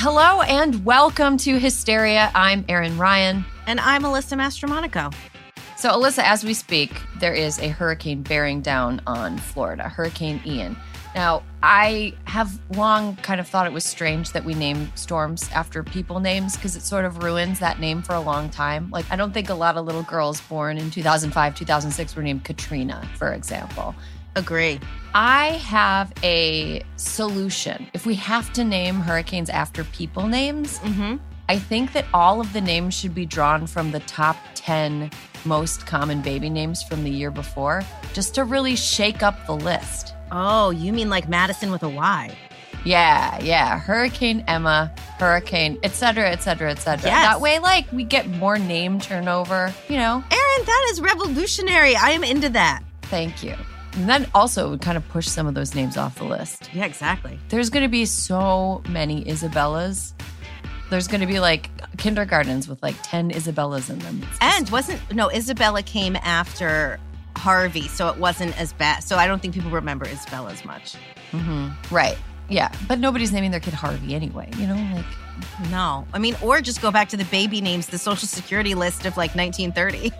Hello and welcome to Hysteria. I'm Erin Ryan. And I'm Alyssa Mastromonaco. So, Alyssa, as we speak, there is a hurricane bearing down on Florida, Hurricane Ian. Now, I have long kind of thought it was strange that we name storms after people names because it sort of ruins that name for a long time. Like, I don't think a lot of little girls born in 2005, 2006 were named Katrina, for example. Agree. I have a solution. If we have to name hurricanes after people names, mm-hmm. I think that all of the names should be drawn from the top 10 most common baby names from the year before, just to really shake up the list. Oh, you mean like Madison with a Y? Yeah, yeah. Hurricane Emma, Hurricane, etc., etc., etc. Yes. That way, like, we get more name turnover, you know? Erin, that is revolutionary. I am into that. Thank you. And then also it would kind of push some of those names off the list. Yeah, exactly. There's going to be so many Isabellas. There's going to be like kindergartens with like 10 Isabellas in them. And wasn't, no, Isabella came after Harvey, so it wasn't as bad. So I don't think people remember Isabella as much. Mm-hmm. Right. Yeah. But nobody's naming their kid Harvey anyway, you know? Like, no. I mean, or just go back to the baby names, the social security list of like 1930.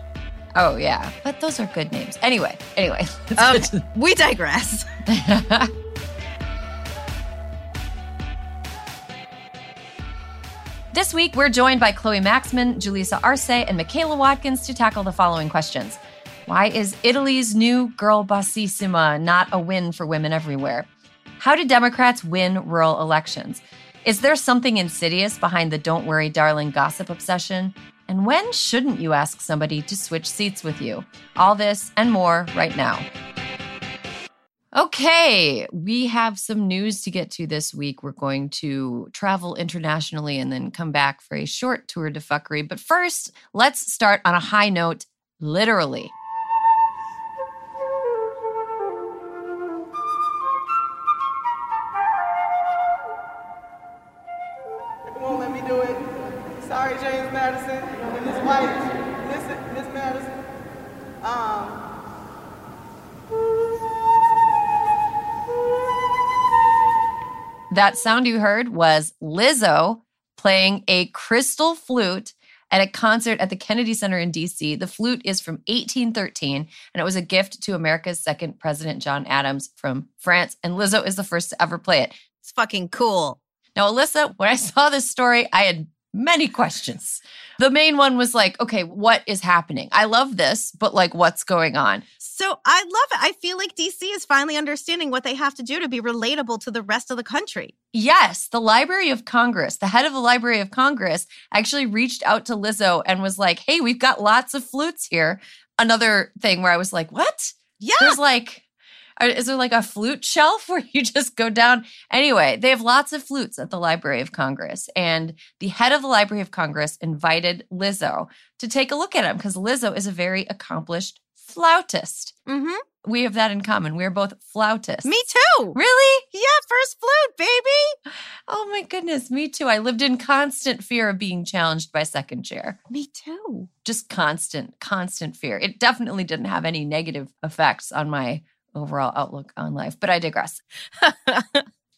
Oh yeah, but those are good names. Anyway, anyway, um, we digress. this week, we're joined by Chloe Maxmin, Julissa Arce, and Michaela Watkins to tackle the following questions: Why is Italy's new girl bossissima not a win for women everywhere? How do Democrats win rural elections? Is there something insidious behind the "Don't worry, darling" gossip obsession? And when shouldn't you ask somebody to switch seats with you? All this and more right now. Okay, we have some news to get to this week. We're going to travel internationally and then come back for a short tour de fuckery. But first, let's start on a high note, literally. That sound you heard was Lizzo playing a crystal flute at a concert at the Kennedy Center in DC. The flute is from 1813, and it was a gift to America's second president, John Adams, from France. And Lizzo is the first to ever play it. It's fucking cool. Now, Alyssa, when I saw this story, I had many questions. The main one was like, okay, what is happening? I love this, but like, what's going on? So I love it. I feel like DC is finally understanding what they have to do to be relatable to the rest of the country. Yes, the Library of Congress, the head of the Library of Congress actually reached out to Lizzo and was like, hey, we've got lots of flutes here. Another thing where I was like, what? Yeah. There's like, Is there like a flute shelf where you just go down? Anyway, they have lots of flutes at the Library of Congress. And the head of the Library of Congress invited Lizzo to take a look at them because Lizzo is a very accomplished flautist. Mm-hmm. We have that in common. We're both flautists. Me too. Really? Yeah, first flute, baby. Oh my goodness, me too. I lived in constant fear of being challenged by second chair. Me too. Just constant, constant fear. It definitely didn't have any negative effects on my overall outlook on life, but I digress.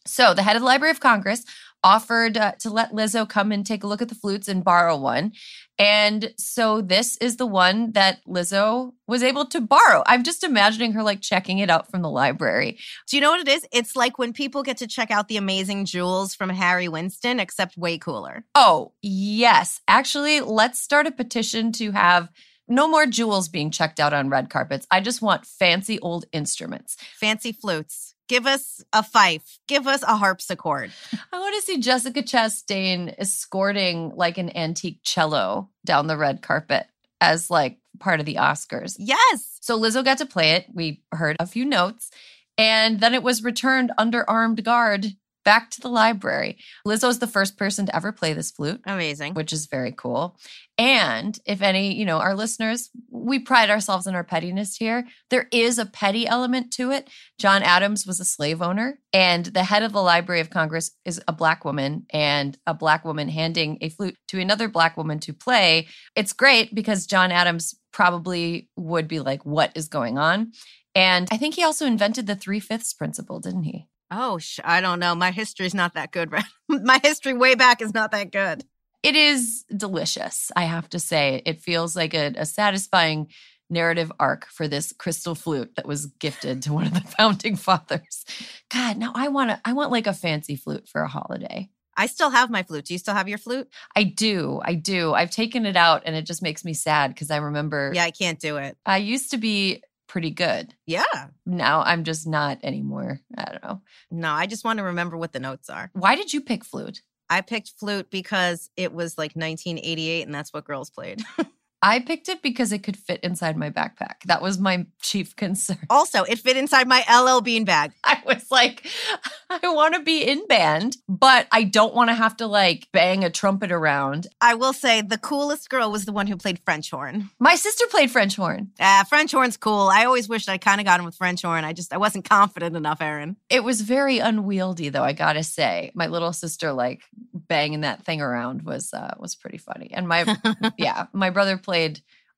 So, the head of the Library of Congress offered uh, to let Lizzo come and take a look at the flutes and borrow one. And so, this is the one that Lizzo was able to borrow. I'm just imagining her like checking it out from the library. Do you know what it is? It's like when people get to check out the amazing jewels from Harry Winston, except way cooler. Oh, yes. Actually, let's start a petition to have no more jewels being checked out on red carpets. I just want fancy old instruments. Fancy flutes. Give us a fife. Give us a harpsichord. I want to see Jessica Chastain escorting like an antique cello down the red carpet as like part of the Oscars. Yes. So Lizzo got to play it. We heard a few notes, and then it was returned under armed guard back to the library. Lizzo is the first person to ever play this flute. Amazing. Which is very cool. And if any, you know, our listeners, we pride ourselves in our pettiness here. There is a petty element to it. John Adams was a slave owner, and the head of the Library of Congress is a black woman, and a black woman handing a flute to another black woman to play. It's great because John Adams probably would be like, What is going on? And I think he also invented the three fifths principle, didn't he? Oh, sh- I don't know. My history's not that good. Right? My history way back is not that good. It is delicious, I have to say. It feels like a, a satisfying narrative arc for this crystal flute that was gifted to one of the founding fathers. God, now I want to I want like a fancy flute for a holiday. I still have my flute. Do you still have your flute? I do. I do. I've taken it out and it just makes me sad because I remember Yeah, I can't do it. I used to be pretty good. Yeah. Now I'm just not anymore. I don't know. No, I just want to remember what the notes are. Why did you pick flute? I picked flute because it was like 1988 and that's what girls played. I picked it because it could fit inside my backpack. That was my chief concern. also, it fit inside my LL Bean bag. I was like, I want to be in band, but I don't want to have to like bang a trumpet around. I will say the coolest girl was the one who played French horn. My sister played French horn. Ah, French horn's cool. I always wished I kind of got him with French horn. I just I wasn't confident enough, Erin. It was very unwieldy, though. I gotta say, my little sister like banging that thing around was uh, was pretty funny. And my yeah, my brother played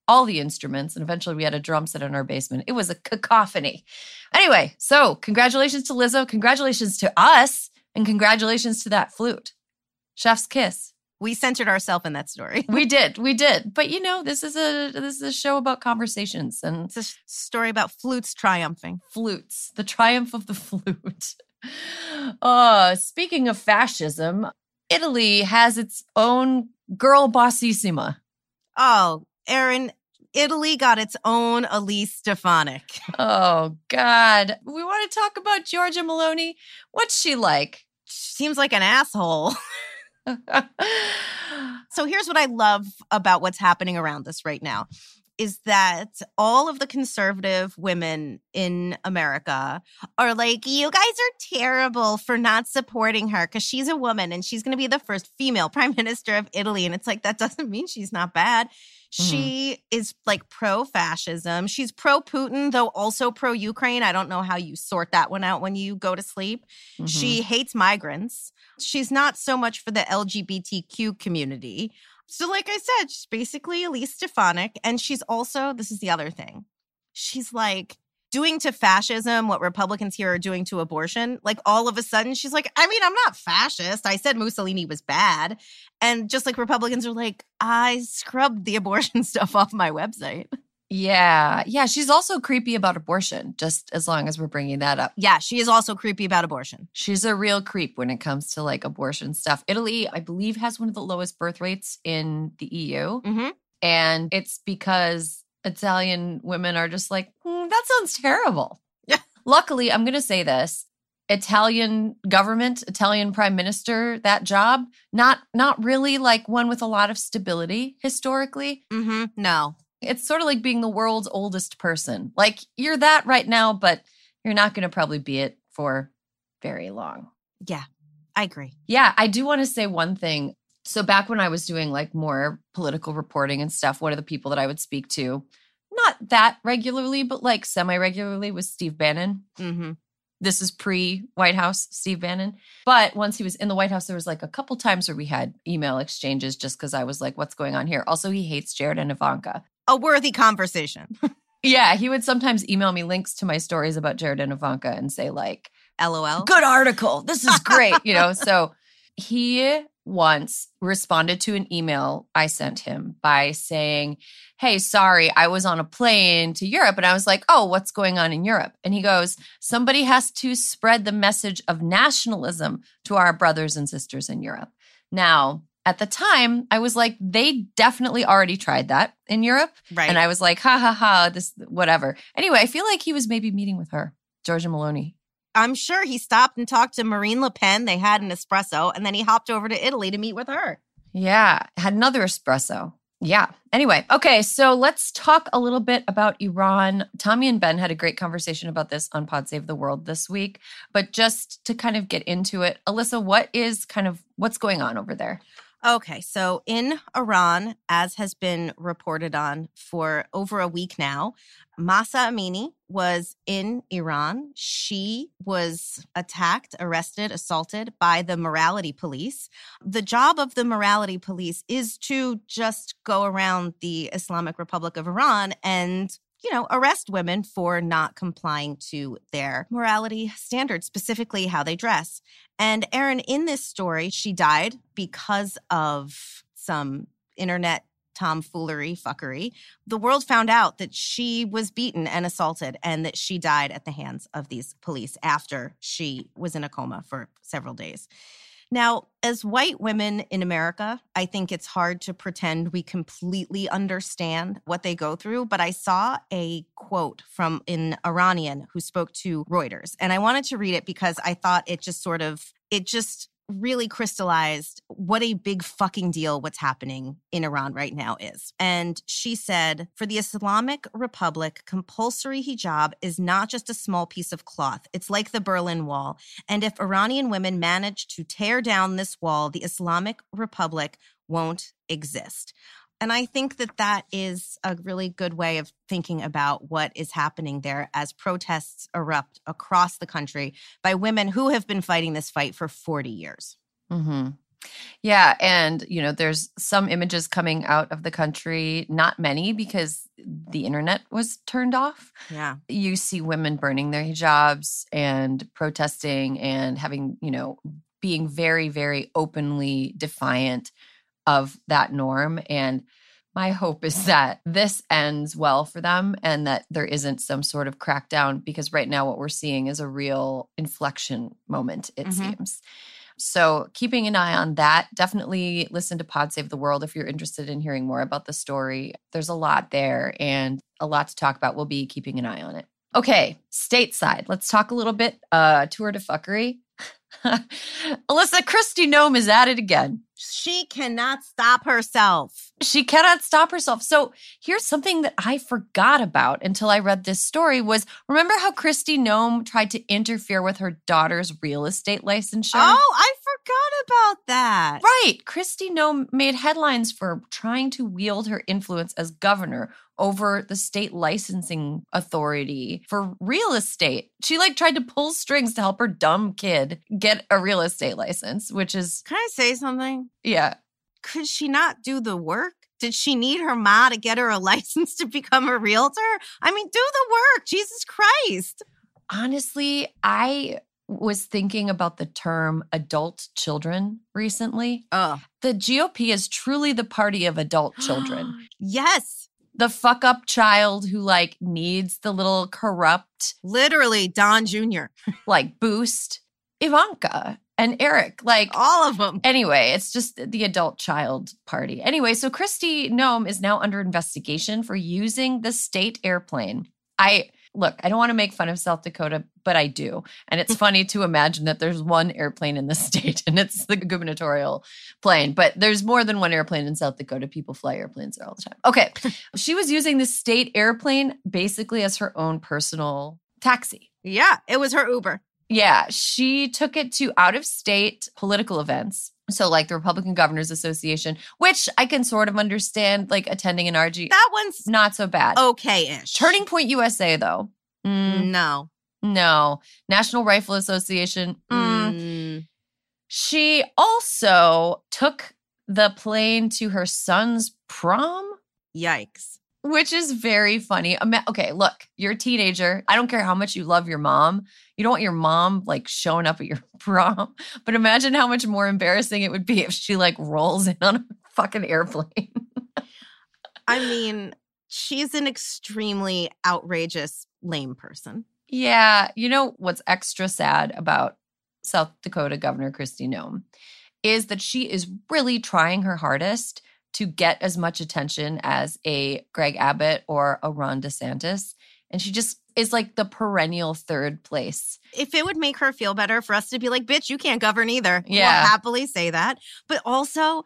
all the instruments, and eventually we had a drum set in our basement. It was a cacophony. Anyway, so congratulations to Lizzo, congratulations to us, and congratulations to that flute. Chef's kiss. We centered ourselves in that story. We did, we did. But you know, this is a this is a show about conversations and It's a story about flutes triumphing. flutes, the triumph of the flute. Uh, speaking of fascism, Italy has its own girl bossissima. Oh, Erin, Italy got its own Elise Stefanik. Oh God, we want to talk about Giorgia Meloni. What's she like? She Seems like an asshole. So here's what I love about what's happening around this right now is that all of the conservative women in America are like, you guys are terrible for not supporting her because she's a woman and she's going to be the first female prime minister of Italy. And it's like, that doesn't mean she's not bad. She is like pro fascism. She's pro Putin, though also pro Ukraine. I don't know how you sort that one out when you go to sleep. Mm-hmm. She hates migrants. She's not so much for the LGBTQ community. So, like I said, she's basically Elise Stefanik. And she's also, this is the other thing, she's like doing to fascism what Republicans here are doing to abortion. Like all of a sudden, she's like, I mean, I'm not fascist. I said Mussolini was bad. And just like Republicans are like, I scrubbed the abortion stuff off my website. Yeah, yeah. She's also creepy about abortion. Just as long as we're bringing that up. Yeah, she is also creepy about abortion. She's a real creep when it comes to like abortion stuff. Italy, I believe, has one of the lowest birth rates in the EU. Mm-hmm. And it's because Italian women are just like, "Hmm, that sounds terrible. Yeah. Luckily, I'm going to say this. Italian government, Italian prime minister, that job, not not really like one with a lot of stability historically. Mm-hmm. No. It's sort of like being the world's oldest person. Like you're that right now, but you're not going to probably be it for very long. Yeah, I agree. Yeah, I do want to say one thing. So back when I was doing like more political reporting and stuff, one of the people that I would speak to, not that regularly, but like semi regularly, was Steve Bannon. Mm-hmm. This is pre White House, Steve Bannon. But once he was in the White House, there was like a couple times where we had email exchanges just because I was like, what's going on here? Also, he hates Jared and Ivanka. A worthy conversation. Yeah, he would sometimes email me links to my stories about Jared and Ivanka and say, like, LOL. good article. This is great. you know, so he once responded to an email I sent him by saying, Hey, sorry, I was on a plane to Europe. And I was like, Oh, what's going on in Europe? And he goes, Somebody has to spread the message of nationalism to our brothers and sisters in Europe. Now, at the time, I was like, they definitely already tried that in Europe. Right. And I was like, ha ha ha, this, whatever. Anyway, I feel like he was maybe meeting with her, Giorgia Meloni. I'm sure he stopped and talked to Marine Le Pen. They had an espresso, and then he hopped over to Italy to meet with her. Yeah, had another espresso. Yeah. Anyway, okay, so let's talk a little bit about Iran. Tommy and Ben had a great conversation about this on Pod Save the World this week. But just to kind of get into it, Alyssa, what is kind of what's going on over there? Okay, so in Iran, as has been reported on for over a week now, Mahsa Amini was in Iran. She was attacked, arrested, assaulted by the morality police. The job of the morality police is to just go around the Islamic Republic of Iran and you know, arrest women for not complying to their morality standards, specifically how they dress. And Erin, in this story, she died because of some internet tomfoolery, fuckery. The world found out that she was beaten and assaulted and that she died at the hands of these police after she was in a coma for several days. Now, as white women in America, I think it's hard to pretend we completely understand what they go through. But I saw a quote from an Iranian who spoke to Reuters, and I wanted to read it because I thought it just sort of, it just really crystallized what a big fucking deal what's happening in Iran right now is. And she said, for the Islamic Republic, compulsory hijab is not just a small piece of cloth. It's like the Berlin Wall. And if Iranian women manage to tear down this wall, the Islamic Republic won't exist. And I think that that is a really good way of thinking about what is happening there as protests erupt across the country by women who have been fighting this fight for 40 years. Mm-hmm. Yeah. And, you know, there's some images coming out of the country, not many because the internet was turned off. Yeah. You see women burning their hijabs and protesting and having, you know, being very, very openly defiant of that norm. And my hope is that this ends well for them and that there isn't some sort of crackdown because right now what we're seeing is a real inflection moment, it Mhm. seems. So, keeping an eye on that. Definitely listen to Pod Save the World if you're interested in hearing more about the story. There's a lot there and a lot to talk about. We'll be keeping an eye on it. Okay, stateside. Let's talk a little bit uh tour de fuckery. Alyssa Kristi Noem is at it again. She cannot stop herself. She cannot stop herself. So here's something that I forgot about until I read this story was remember how Kristi Noem tried to interfere with her daughter's real estate licensure? Oh, I forgot about that. Right. Kristi Noem made headlines for trying to wield her influence as governor over the state licensing authority for real estate. She like tried to pull strings to help her dumb kid get a real estate license, which is Can I say something? yeah. Could she not do the work? Did she need her ma to get her a license to become a realtor? I mean, do the work. Jesus Christ. Honestly, I was thinking about the term adult children recently. Oh, The GOP is truly the party of adult children. yes. the fuck up child who like needs the little corrupt Literally, Don Jr. like boost. Ivanka and Eric, like All of them. Anyway, it's just the adult child party. Anyway, so Kristi Noem is now under investigation for using the state airplane. I look, I don't want to make fun of South Dakota, but I do. And it's funny to imagine that there's one airplane in the state and it's the gubernatorial plane, but there's more than one airplane in South Dakota. People fly airplanes there all the time. Okay. she was using the state airplane basically as her own personal taxi. Yeah, it was her Uber. Yeah, she took it to out of state political events. So, like the Republican Governors Association, which I can sort of understand, like attending an RG. That one's not so bad. okay ish. Turning Point USA, though. Mm, No. no. National Rifle Association. Mm. Mm. She also took the plane to her son's prom, Yikes. Which is very funny. Okay, look, you're a teenager. I don't care how much you love your mom. You don't want your mom like showing up at your prom. But imagine how much more embarrassing it would be if she like rolls in on a fucking airplane. I mean, she's an extremely outrageous, lame person. Yeah, you know what's extra sad about South Dakota Governor Kristi Noem is that she is really trying her hardest to get as much attention as a Greg Abbott or a Ron DeSantis. And she just is like the perennial third place. If it would make her feel better for us to be like, bitch, you can't govern either. Yeah. We'll happily say that. But also,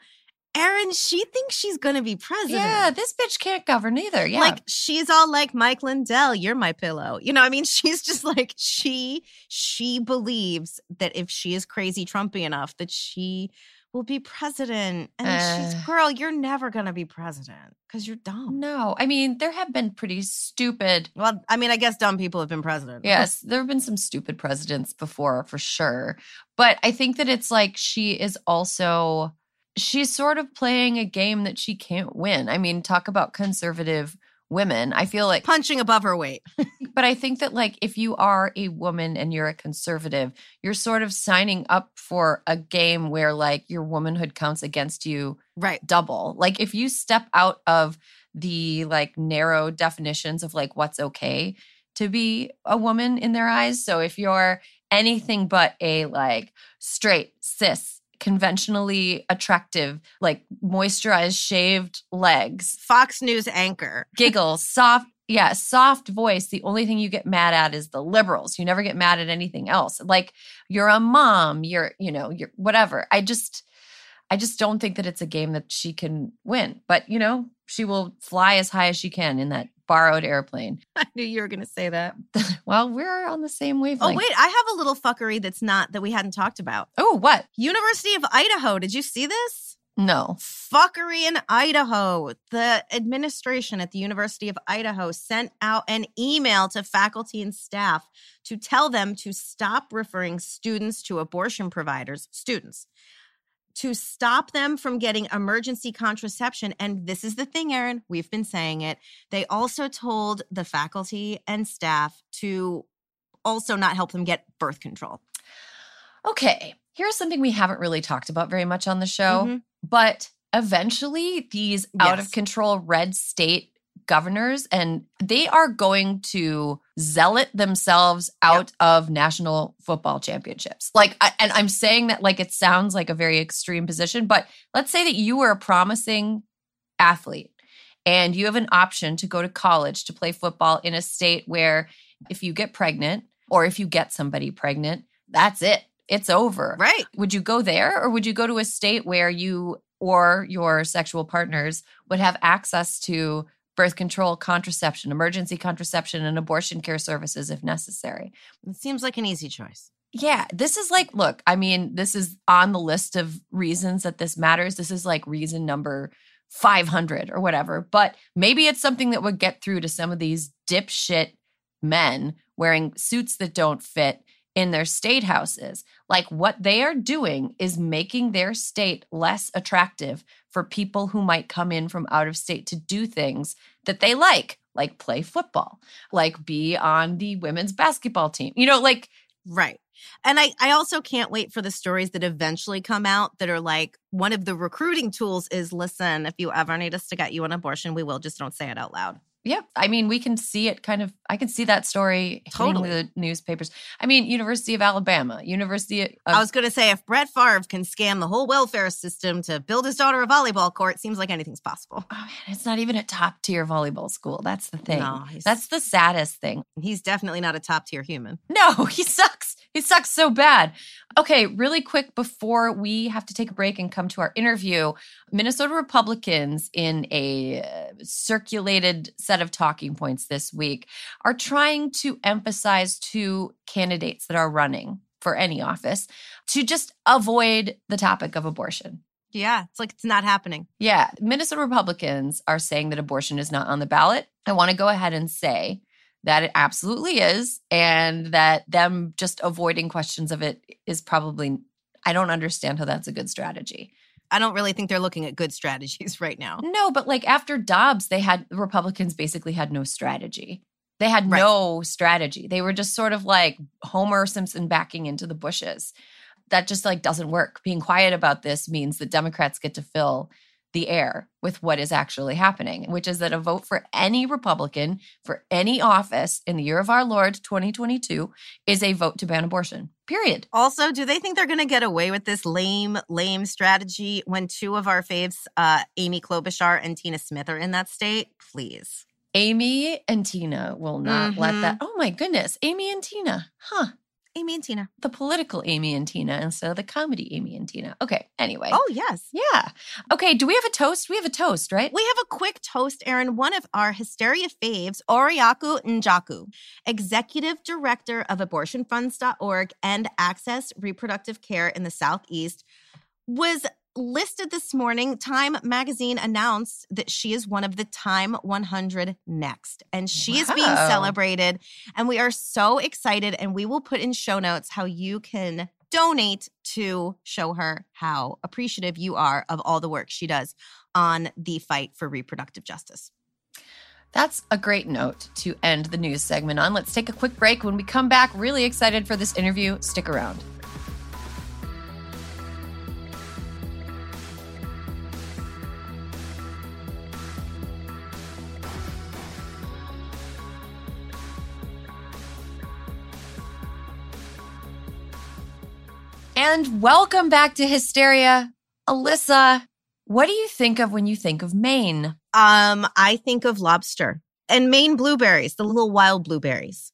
Erin, she thinks she's going to be president. Yeah, this bitch can't govern either. Yeah. Like she's all like Mike Lindell, you're my pillow. You know, I mean, she's just like she she believes that if she is crazy Trumpy enough, that she will be president. And she's Uh. girl, you're never gonna be president because you're dumb. no, I mean, there have been pretty stupid Well, I mean, I guess dumb people have been president. Yes, there have been some stupid presidents before for sure. But I think that it's like she is also she's sort of playing a game that she can't win. I mean, talk about conservative women. I feel like Punching above her weight. but I think that like if you are a woman and you're a conservative, you're sort of signing up for a game where like your womanhood counts against you right. double. Like if you step out of the like narrow definitions of like what's okay to be a woman in their eyes. So if you're anything but a like straight cis conventionally attractive like moisturized shaved legs. Fox News anchor. giggle soft yeah soft voice. The only thing you get mad at is the liberals. You never get mad at anything else. Like you're a mom you're you know you're whatever. I just i just don't think that it's a game that she can win. But you know she will fly as high as she can in that borrowed airplane I knew you were gonna say that. well we're on the same wavelength. Oh wait, I have a little fuckery that's not that we hadn't talked about. oh what University of Idaho. Did you see this? no fuckery in Idaho. The administration at the University of Idaho sent out an email to faculty and staff to tell them to stop referring students to abortion providers, students, to stop them from getting emergency contraception. And this is the thing, Erin, we've been saying it. They also told the faculty and staff to also not help them get birth control. okay here's something we haven't really talked about very much on the show Mhm. But eventually, these out of control red state governors and they are going to zealot themselves out of national football championships. Like, I, and I'm saying that like it sounds like a very extreme position, but let's say that you were a promising athlete and you have an option to go to college to play football in a state where if you get pregnant or if you get somebody pregnant, that's it. It's over Right. would you go there or would you go to a state where you or your sexual partners would have access to birth control, contraception, emergency contraception, and abortion care services if necessary? It seems like an easy choice. Yeah, this is like, look, I mean, this is on the list of reasons that this matters. This is like reason number 500 or whatever. But maybe it's something that would get through to some of these dipshit men wearing suits that don't fit in their state houses. Like what they are doing is making their state less attractive for people who might come in from out of state to do things that they like, like play football, like be on the women's basketball team. You know, like Right. And I, I also can't wait for the stories that eventually come out that are like one of the recruiting tools is listen, if you ever need us to get you an abortion, we will. Just don't say it out loud. Yep. I mean, we can see it kind of, I can see that story hitting Totally. the newspapers. I mean, University of Alabama, University of, I was going to say if Brett Favre can scam the whole welfare system to build his daughter a volleyball court, seems like anything's possible. oh man, it's not even a top tier volleyball school. That's the thing. No, That's the saddest thing. He's definitely not a top tier human. No, he sucks. He sucks so bad. Okay, really quick before we have to take a break and come to our interview, Minnesota Republicans in a uh, circulated set of talking points this week are trying to emphasize to candidates that are running for any office to just avoid the topic of abortion. Yeah, it's like it's not happening. Yeah, Minnesota Republicans are saying that abortion is not on the ballot. I want to go ahead and say that it absolutely is, and that them just avoiding questions of it is probably, I don't understand how that's a good strategy. I don't really think they're looking at good strategies right now. No, but like after Dobbs, they had Republicans basically had no strategy. They had Right. no strategy. They were just sort of like Homer Simpson backing into the bushes. That just like doesn't work. Being quiet about this means that Democrats get to fill the air with what is actually happening, which is that a vote for any Republican for any office in the year of our Lord 2022 is a vote to ban abortion. Period. Also, do they think they're going to get away with this lame, lame strategy when two of our faves, uh, Amy Klobuchar and Tina Smith, are in that state? Please. Amy and Tina will not let Mhm. that. Oh my goodness. Amy and Tina. Huh. Amy and Tina. The political Amy and Tina instead of the comedy Amy and Tina. Okay. Anyway. Oh, yes. Yeah. Okay. Do we have a toast? We have a toast, right? We have a quick toast, Erin. One of our hysteria faves, Oriaku Njoku, executive director of abortionfunds.org and Access Reproductive Care in the Southeast, was listed this morning. Time magazine announced that she is one of the Time 100 next, and she is being celebrated. And we are so excited, and we will put in show notes how you can donate to show her how appreciative you are of all the work she does on the fight for reproductive justice. That's a great note to end the news segment on. Let's take a quick break. When we come back, really excited for this interview. Stick around. And welcome back to Hysteria. Alyssa, what do you think of when you think of Maine? Um, I think of lobster and Maine blueberries, the little wild blueberries.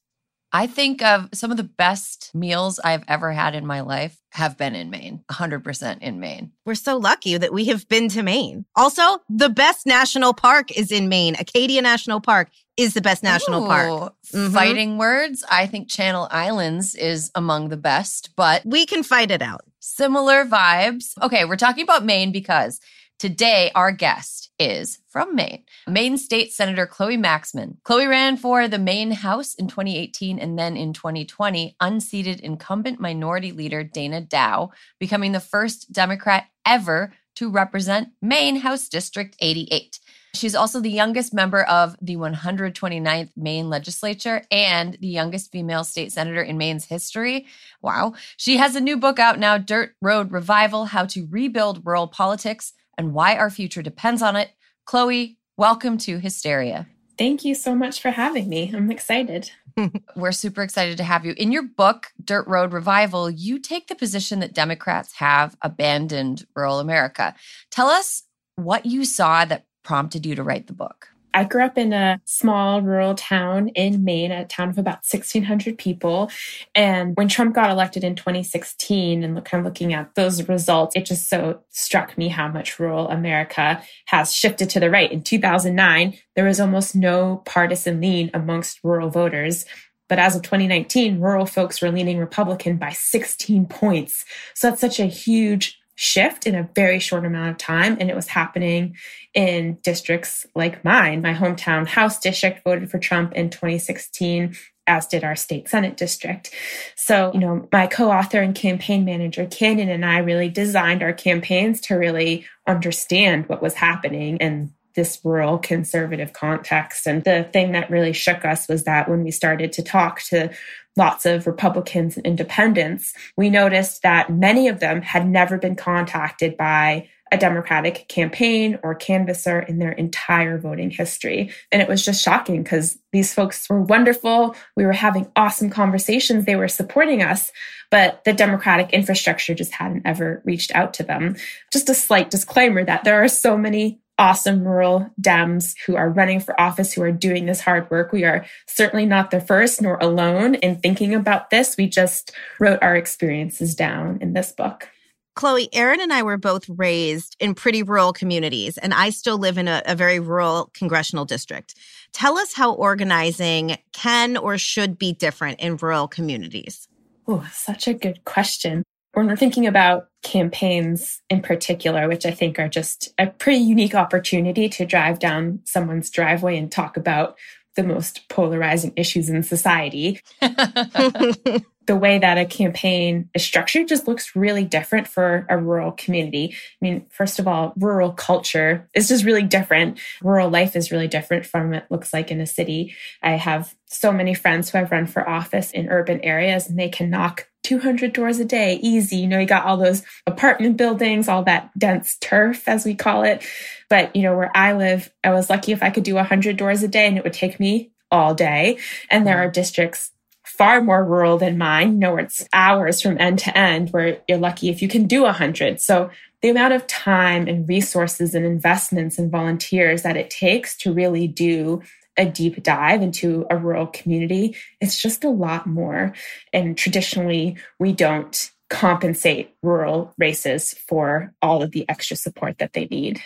I think of some of the best meals I've ever had in my life have been in Maine, 100% in Maine. We're so lucky that we have been to Maine. Also, the best national park is in Maine. Acadia National Park is the best national park. Ooh, Mhm. Fighting words, I think Channel Islands is among the best, but We can fight it out. similar vibes. Okay, we're talking about Maine because today our guest is from Maine, Maine State Senator Chloe Maxmin. Chloe ran for the Maine House in 2018 and then in 2020 unseated incumbent minority leader Dana Dow, becoming the first Democrat ever to represent Maine House District 88. She's also the youngest member of the 129th Maine legislature and the youngest female state senator in Maine's history. Wow. She has a new book out now, Dirt Road Revival How to Rebuild Rural Politics and Why Our Future Depends on It. Chloe, welcome to Hysteria. Thank you so much for having me. I'm excited. We're super excited to have you. In your book, Dirt Road Revival, you take the position that Democrats have abandoned rural America. Tell us what you saw that prompted you to write the book. I grew up in a small rural town in Maine, a town of about 1,600 people. And when Trump got elected in 2016 and kind of looking at those results, it just so struck me how much rural America has shifted to the right. In 2009, there was almost no partisan lean amongst rural voters. But as of 2019, rural folks were leaning Republican by 16 points. So that's such a huge shift in a very short amount of time. And it was happening in districts like mine. My hometown House district voted for Trump in 2016, as did our state Senate district. So, you know, my co author and campaign manager, Canyon, and I really designed our campaigns to really understand what was happening in this rural conservative context. And the thing that really shook us was that when we started to talk to lots of Republicans and independents, we noticed that many of them had never been contacted by a Democratic campaign or canvasser in their entire voting history. And it was just shocking because these folks were wonderful. We were having awesome conversations. They were supporting us, but the Democratic infrastructure just hadn't ever reached out to them. Just a slight disclaimer that there are so many awesome rural Dems who are running for office, who are doing this hard work. We are certainly not the first nor alone in thinking about this. We just wrote our experiences down in this book. Chloe, Erin and I were both raised in pretty rural communities, and I still live in a, a, very rural congressional district. Tell us how organizing can or should be different in rural communities. Oh, such a good question. When we're thinking about campaigns in particular, which I think are just a pretty unique opportunity to drive down someone's driveway and talk about the most polarizing issues in society. the way that a campaign is structured just looks really different for a rural community. I mean, first of all, rural culture is just really different. Rural life is really different from what it looks like in a city. I have so many friends who have run for office in urban areas and they can knock 200 doors a day easy. You know, you got all those apartment buildings, all that dense turf, as we call it. But, you know, where I live, I was lucky if I could do 100 doors a day and it would take me all day. And there mm-hmm. are districts far more rural than mine, you know, where it's hours from end to end, where you're lucky if you can do 100. So the amount of time and resources and investments and volunteers that it takes to really do a deep dive into a rural community, it's just a lot more. And traditionally, we don't compensate rural races for all of the extra support that they need.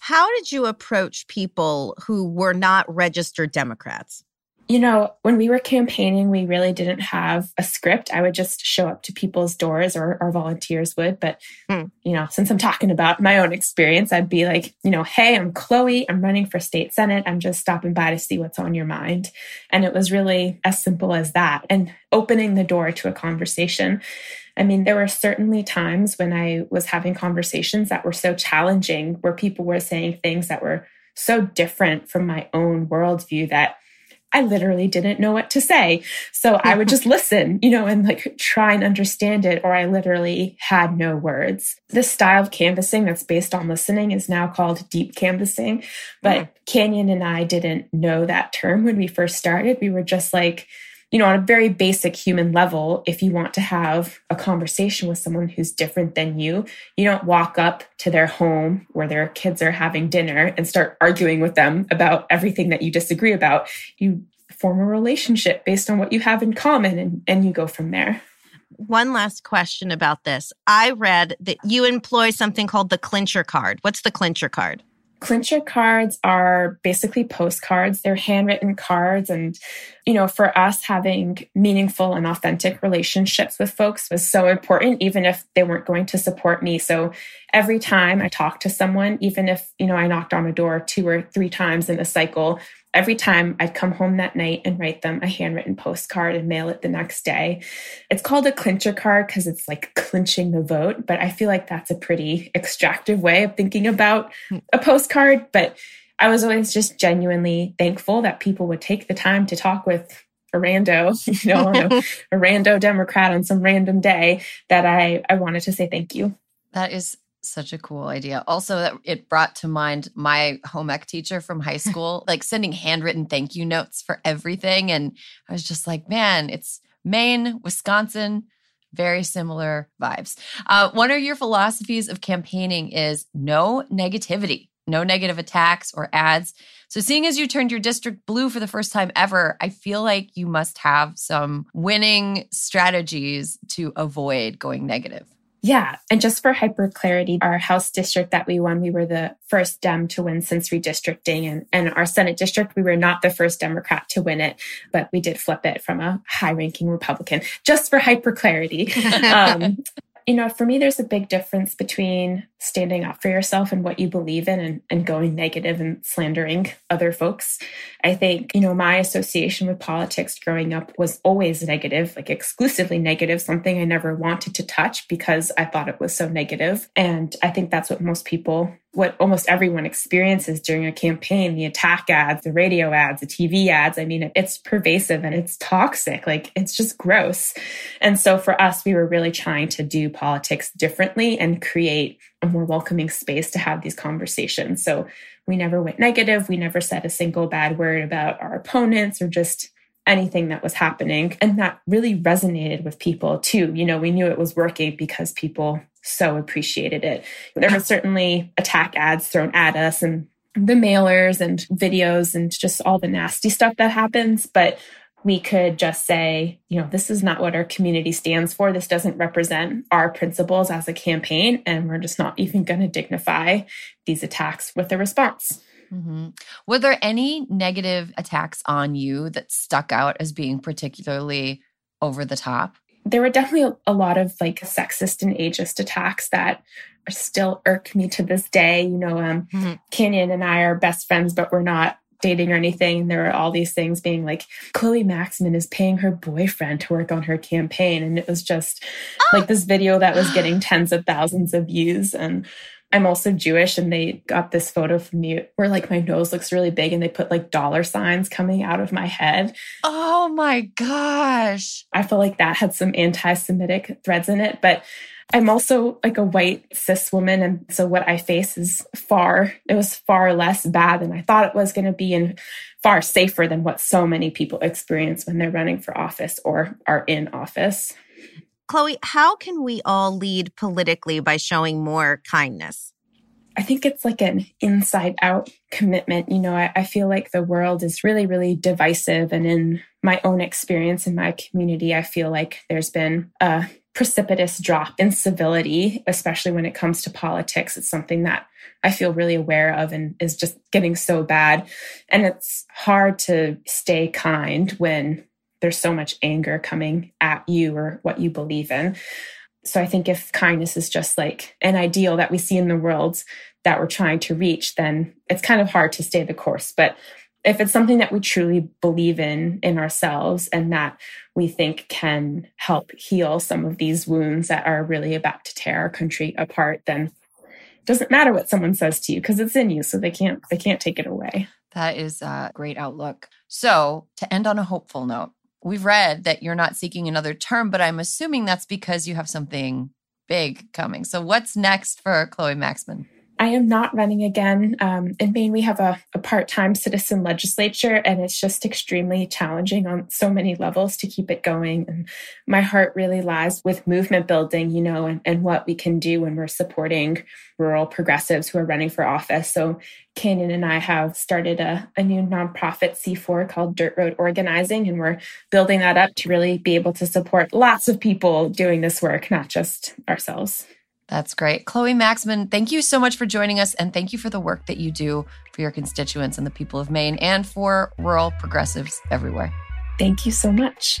How did you approach people who were not registered Democrats? You know, when we were campaigning, we really didn't have a script. I would just show up to people's doors or our volunteers would. But, mm. you know, since I'm talking about my own experience, I'd be like, you know, hey, I'm Chloe. I'm running for state senate. I'm just stopping by to see what's on your mind. And it was really as simple as that and opening the door to a conversation. I mean, there were certainly times when I was having conversations that were so challenging where people were saying things that were so different from my own worldview that I literally didn't know what to say. So I would just listen, you know, and like try and understand it, or I literally had no words. This style of canvassing that's based on listening is now called deep canvassing. But hmm. Canyon and I didn't know that term when we first started. We were just like, you know, on a very basic human level, if you want to have a conversation with someone who's different than you, you don't walk up to their home where their kids are having dinner and start arguing with them about everything that you disagree about. You form a relationship based on what you have in common and, and you go from there. One last question about this. I read that you employ something called the clincher card. What's the clincher card? Clincher cards are basically postcards. They're handwritten cards. And, you know, for us, having meaningful and authentic relationships with folks was so important, even if they weren't going to support me. So every time I talked to someone, even if, you know, I knocked on a door two or three times in a cycle, every time I'd come home that night and write them a handwritten postcard and mail it the next day. It's called a clincher card because it's like clinching the vote, but I feel like that's a pretty extractive way of thinking about hmm. a postcard. But I was always just genuinely thankful that people would take the time to talk with a rando, you know, a, a rando Democrat on some random day that I, I wanted to say thank you. That is such a cool idea. Also, that it brought to mind my home ec teacher from high school, like sending handwritten thank you notes for everything. And I was just like, man, it's Maine, Wisconsin, very similar vibes. Uh, one of your philosophies of campaigning is no negativity, no negative attacks or ads. So, seeing as you turned your district blue for the first time ever, I feel like you must have some winning strategies to avoid going negative. Yeah. And just for hyper clarity, our House district that we won, we were the first Dem to win since redistricting. And, and our Senate district, we were not the first Democrat to win it, but we did flip it from a high ranking Republican, just for hyper clarity. um, you know, for me, there's a big difference between standing up for yourself and what you believe in and, and going negative and slandering other folks. I think, you know, my association with politics growing up was always negative, like exclusively negative, something I never wanted to touch because I thought it was so negative. And I think that's what most people what almost everyone experiences during a campaign the attack ads, the radio ads, the TV ads. I mean, it's pervasive and it's toxic. Like, it's just gross. And so for us, we were really trying to do politics differently and create a more welcoming space to have these conversations. So we never went negative. We never said a single bad word about our opponents or just anything that was happening. And that really resonated with people too. You know, we knew it was working because people so appreciated it. There were certainly attack ads thrown at us and the mailers and videos and just all the nasty stuff that happens. But we could just say, you know, this is not what our community stands for. This doesn't represent our principles as a campaign. And we're just not even going to dignify these attacks with a response. Mm-hmm. Were there any negative attacks on you that stuck out as being particularly over the top? There were definitely a lot of like sexist and ageist attacks that still irk me to this day. You know, um, mm-hmm. Canyon and I are best friends, but we're not dating or anything. And there were all these things being like, Chloe Maxmin is paying her boyfriend to work on her campaign. And it was just oh. like this video that was getting tens of thousands of views. And I'm also Jewish and they got this photo from me where like my nose looks really big and they put like dollar signs coming out of my head. Oh my gosh. I feel like that had some anti Semitic threads in it. But I'm also like a white cis woman. And so what I face is far, it was far less bad than I thought it was going to be and far safer than what so many people experience when they're running for office or are in office. Chloe, how can we all lead politically by showing more kindness? I think it's like an inside out commitment. You know, I, I, feel like the world is really, really divisive. And in my own experience in my community, I feel like there's been a precipitous drop in civility, especially when it comes to politics. It's something that I feel really aware of and is just getting so bad. And it's hard to stay kind when there's so much anger coming at you or what you believe in. So I think if kindness is just like an ideal that we see in the world that we're trying to reach, then it's kind of hard to stay the course. But if it's something that we truly believe in in ourselves and that we think can help heal some of these wounds that are really about to tear our country apart, then it doesn't matter what someone says to you because it's in you, so they can't they can't take it away. That is a great outlook. So, to end on a hopeful note, we've read that you're not seeking another term, but I'm assuming that's because you have something big coming. So, what's next for Chloe Maxmin? I am not running again. Um, in Maine, we have a, a part time citizen legislature, and it's just extremely challenging on so many levels to keep it going. And my heart really lies with movement building, you know, and, and what we can do when we're supporting rural progressives who are running for office. So, Canyon and I have started a, a new nonprofit C4 called Dirt Road Organizing, and we're building that up to really be able to support lots of people doing this work, not just ourselves. That's great. Chloe Maxmin, thank you so much for joining us. And thank you for the work that you do for your constituents and the people of Maine and for rural progressives everywhere. Thank you so much.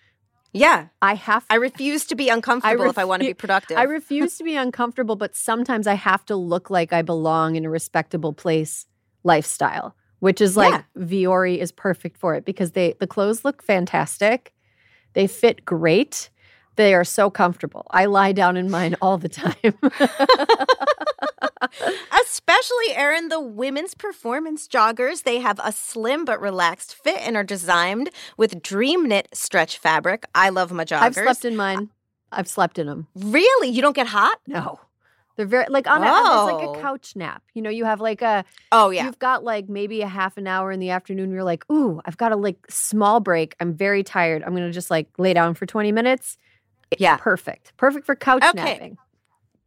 Yeah, I have I refuse to be uncomfortable if I want to be productive. I refuse to be uncomfortable, but sometimes I have to look like I belong in a respectable place lifestyle, which is like Vuori is perfect for it because they the clothes look fantastic. They fit great. They are so comfortable. I lie down in mine all the time. Especially, Erin, the women's performance joggers. They have a slim but relaxed fit and are designed with dream knit stretch fabric. I love my joggers. I've slept in mine. I've slept in them. Really? You don't get hot? No. They're very like on a, it's like Oh. a couch nap. You know, you have like a Oh, yeah. You've got like maybe a half an hour in the afternoon. You're like, ooh, I've got a like small break. I'm very tired. I'm gonna just like lay down for 20 minutes. Yeah. Perfect. Perfect for couch Okay. napping.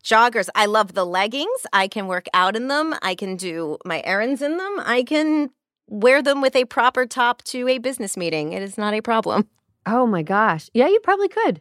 Joggers. I love the leggings. I can work out in them. I can do my errands in them. I can wear them with a proper top to a business meeting. It is not a problem. Oh my gosh. Yeah, you probably could.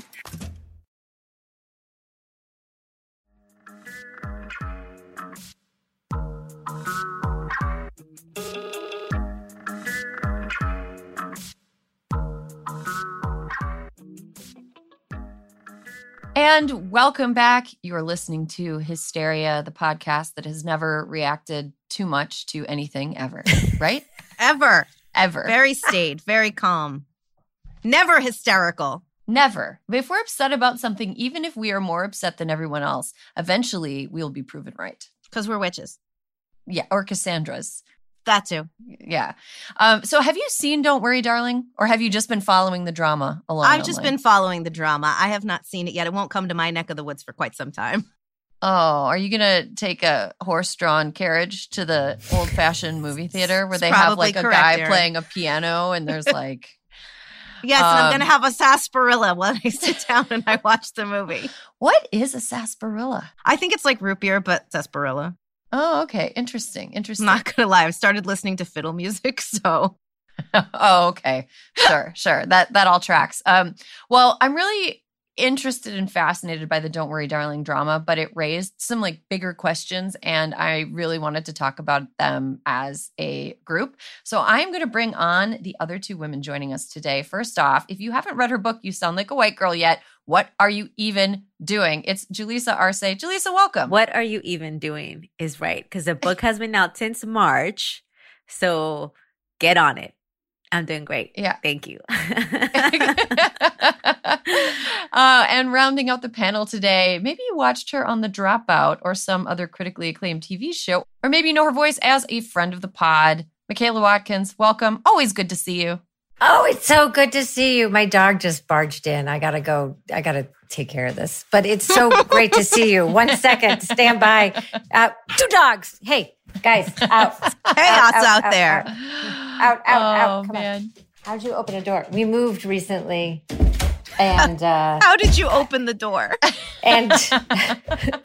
And welcome back. You're listening to Hysteria, the podcast that has never reacted too much to anything ever, right? Ever. ever. Very staid, very calm. Never hysterical. Never. But if we're upset about something, even if we are more upset than everyone else, eventually we'll be proven right. Because we're witches. Yeah. Or Cassandra's. That too. Yeah. Um, so have you seen Don't Worry, Darling? Or have you just been following the drama along? I've just been following the drama. I have not seen it yet. It won't come to my neck of the woods for quite some time. Oh, are you gonna take a horse-drawn carriage to the old-fashioned movie theater where It's they have like a correct, guy Erin. playing a piano and there's like Yes, and I'm Um, going to have a sarsaparilla when I sit down and I watch the movie. what is a sarsaparilla? I think it's like root beer, but sarsaparilla. Oh, okay. Interesting. I'm Interesting. not going to lie. I've started listening to fiddle music, so oh, okay. Sure, sure. That that all tracks. Um, well, I'm really interested and fascinated by the Don't Worry Darling drama, but it raised some like bigger questions and I really wanted to talk about them as a group. So I'm going to bring on the other two women joining us today. First off, if you haven't read her book You Sound Like a White Girl yet, what are you even doing? It's Julissa Arce. Julissa, welcome. What are you even doing is right because the book has been out since March. So get on it. I'm doing great. Yeah. Thank you. uh, and rounding out the panel today, maybe you watched her on The Dropout or some other critically acclaimed TV show, or maybe you know her voice as a friend of the pod. Michaela Watkins, welcome. Always good to see you. Oh, it's so good to see you. My dog just barged in. I gotta go. I gotta take care of this. But it's so great to see you. One second, stand by. Uh, two dogs. Hey, guys, out. Chaos out, out, out, there. Out, out, out. Oh, Come man. on. How'd you open a door? We moved recently, and uh, How did you open the door? and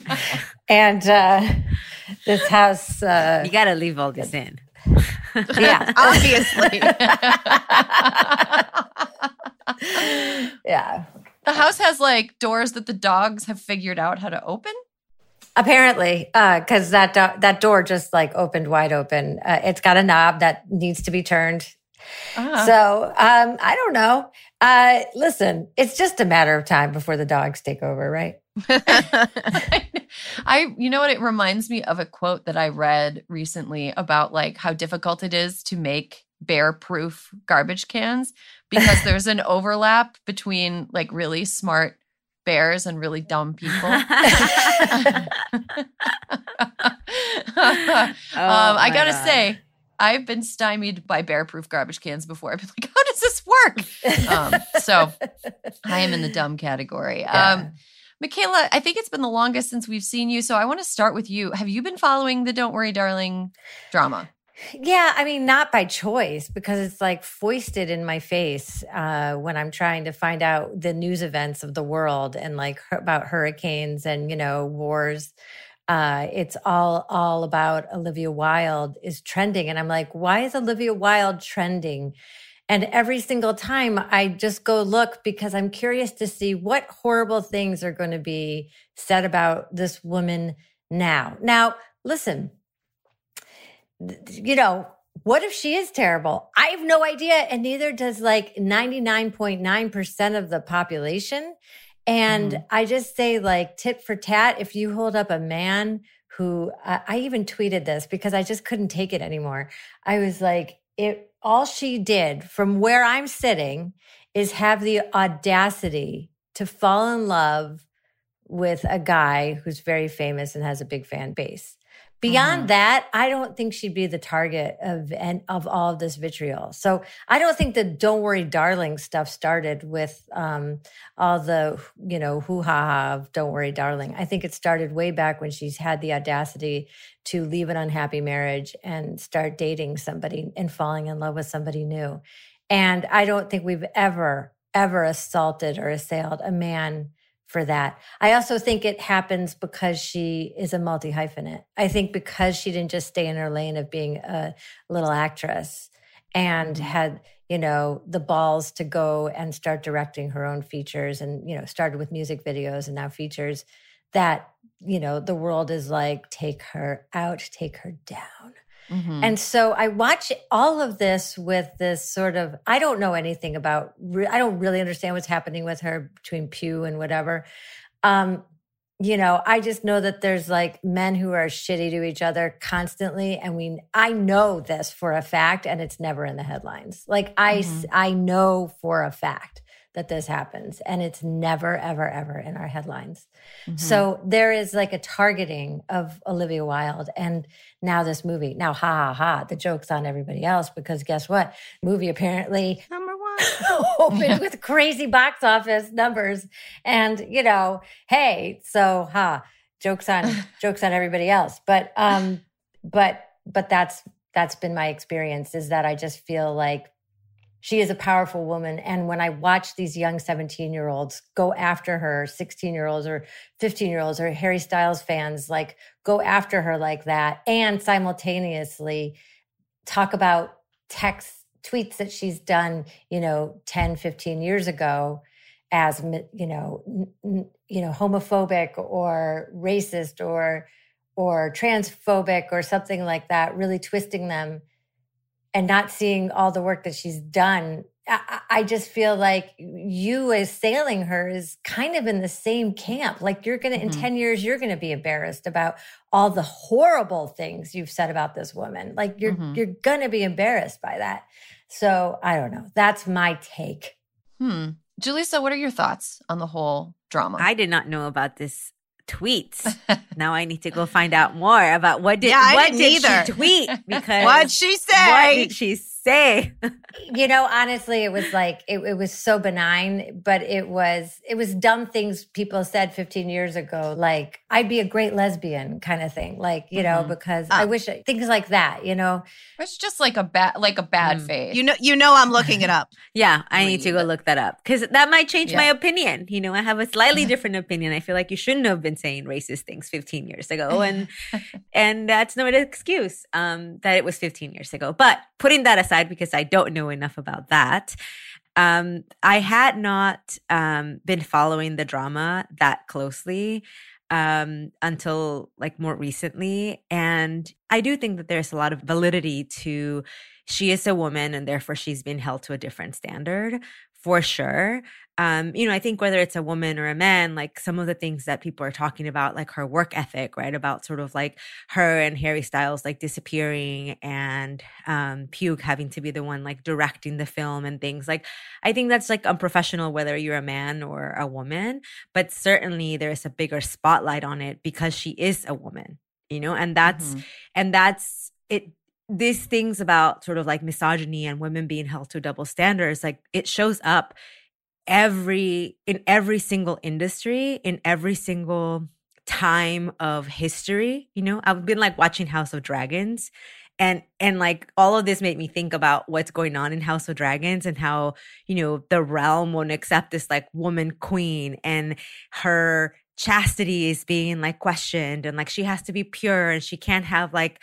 and uh, this house. Uh, you got to leave all this in. Yeah, Obviously. yeah. The house has like doors that the dogs have figured out how to open. Apparently, because that do- that door just like opened wide open. Uh, it's got a knob that needs to be turned. Ah. So um, I don't know. Uh, listen, it's just a matter of time before the dogs take over, right? I, you know what? It reminds me of a quote that I read recently about like how difficult it is to make bear proof garbage cans because there's an overlap between like really smart bears and really dumb people. um, Oh I gotta God. say, I've been stymied by bear proof garbage cans before. I've been like, how does this work? Um, so I am in the dumb category. Yeah. Um, Michaela, I think it's been the longest since we've seen you. So I want to start with you. Have you been following the Don't Worry, Darling drama? Yeah, I mean, not by choice because it's like foisted in my face uh, when I'm trying to find out the news events of the world and like about hurricanes and you know wars. Uh, it's all all about Olivia Wilde is trending, and I'm like, why is Olivia Wilde trending? And every single time I just go look because I'm curious to see what horrible things are going to be said about this woman now. Now, listen, you know, what if she is terrible? I have no idea. And neither does like 99.9% of the population. And mm-hmm. I just say, like, tit for tat, if you hold up a man who I I even tweeted this because I just couldn't take it anymore. I was like, it all she did from where I'm sitting is have the audacity to fall in love with a guy who's very famous and has a big fan base. Beyond Mhm. that, I don't think she'd be the target of and of all of this vitriol. So I don't think the "Don't Worry, Darling" stuff started with um, all the you know hoo ha ha of "Don't Worry, Darling." I think it started way back when she's had the audacity to leave an unhappy marriage and start dating somebody and falling in love with somebody new. And I don't think we've ever ever assaulted or assailed a man for that. I also think it happens because she is a multi hyphenate. I think because she didn't just stay in her lane of being a little actress and mm-hmm. had, you know, the balls to go and start directing her own features and, you know, started with music videos and now features that, you know, the world is like, take her out, take her down. Mhm. And so I watch all of this with this sort of, I don't know anything about, I don't really understand what's happening with her between Pugh and whatever. Um, you know, I just know that there's like men who are shitty to each other constantly. And we, I know this for a fact, and it's never in the headlines. Like I—I know for a fact that this happens and it's never, ever, ever in our headlines. Mhm. So there is like a targeting of Olivia Wilde and now this movie. Now, ha ha ha, the joke's on everybody else because guess what? Movie apparently Number one. opened with crazy box office numbers. And, you know, hey, so ha, jokes on jokes on everybody else. But um, but but that's that's been my experience is that I just feel like she is a powerful woman. And when I watch these young 17 year olds go after her, 16 year olds or 15 year olds or Harry Styles fans, like go after her like that, and simultaneously talk about texts, tweets that she's done, you know, 10, 15 years ago as you know n- you know homophobic or racist or or transphobic or something like that really twisting them and not seeing all the work that she's done I, I just feel like you assailing her is kind of in the same camp. Like you're going to, mm-hmm. in 10 years, you're going to be embarrassed about all the horrible things you've said about this woman. Like you're, mm-hmm. you're going to be embarrassed by that. So I don't know. That's my take. Hmm. Julissa, what are your thoughts on the whole drama? I did not know about this tweets. now I need to go find out more about what did yeah, what did either. she tweet because what she say? What did she say? you know, honestly, it was like it, it, was so benign, but it was it was dumb things people said 15 years ago, like I'd be a great lesbian kind of thing, like you mm-hmm. know, because I wish things like that, you know. It's just like a bad like a bad mm. phase. You know, you know, I'm looking it up. yeah, I Read. need to go look that up because that might change yeah. my opinion. You know, I have a slightly different opinion. I feel like you shouldn't have been saying racist things 15 years ago, and and that's no excuse um, that it was 15 years ago. But putting that aside aside because I don't know enough about that. Um, I had not um, been following the drama that closely um, until like more recently. And I do think that there's a lot of validity to she is a woman and therefore she's been held to a different standard for sure um, you know, I think whether it's a woman or a man, like some of the things that people are talking about, like her work ethic, right? About sort of like her and Harry Styles like disappearing and um Pugh having to be the one like directing the film and things. Like I think that's like unprofessional whether you're a man or a woman, but certainly there's a bigger spotlight on it because she is a woman, you know, and that's mm-hmm. and that's it these things about sort of like misogyny and women being held to double standards, like it shows up every in every single industry in every single time of history you know? I've been like watching house of dragons and and like all of this made me think about what's going on in house of dragons and how you know the realm won't accept this like woman queen and her chastity is being like questioned and like she has to be pure and she can't have like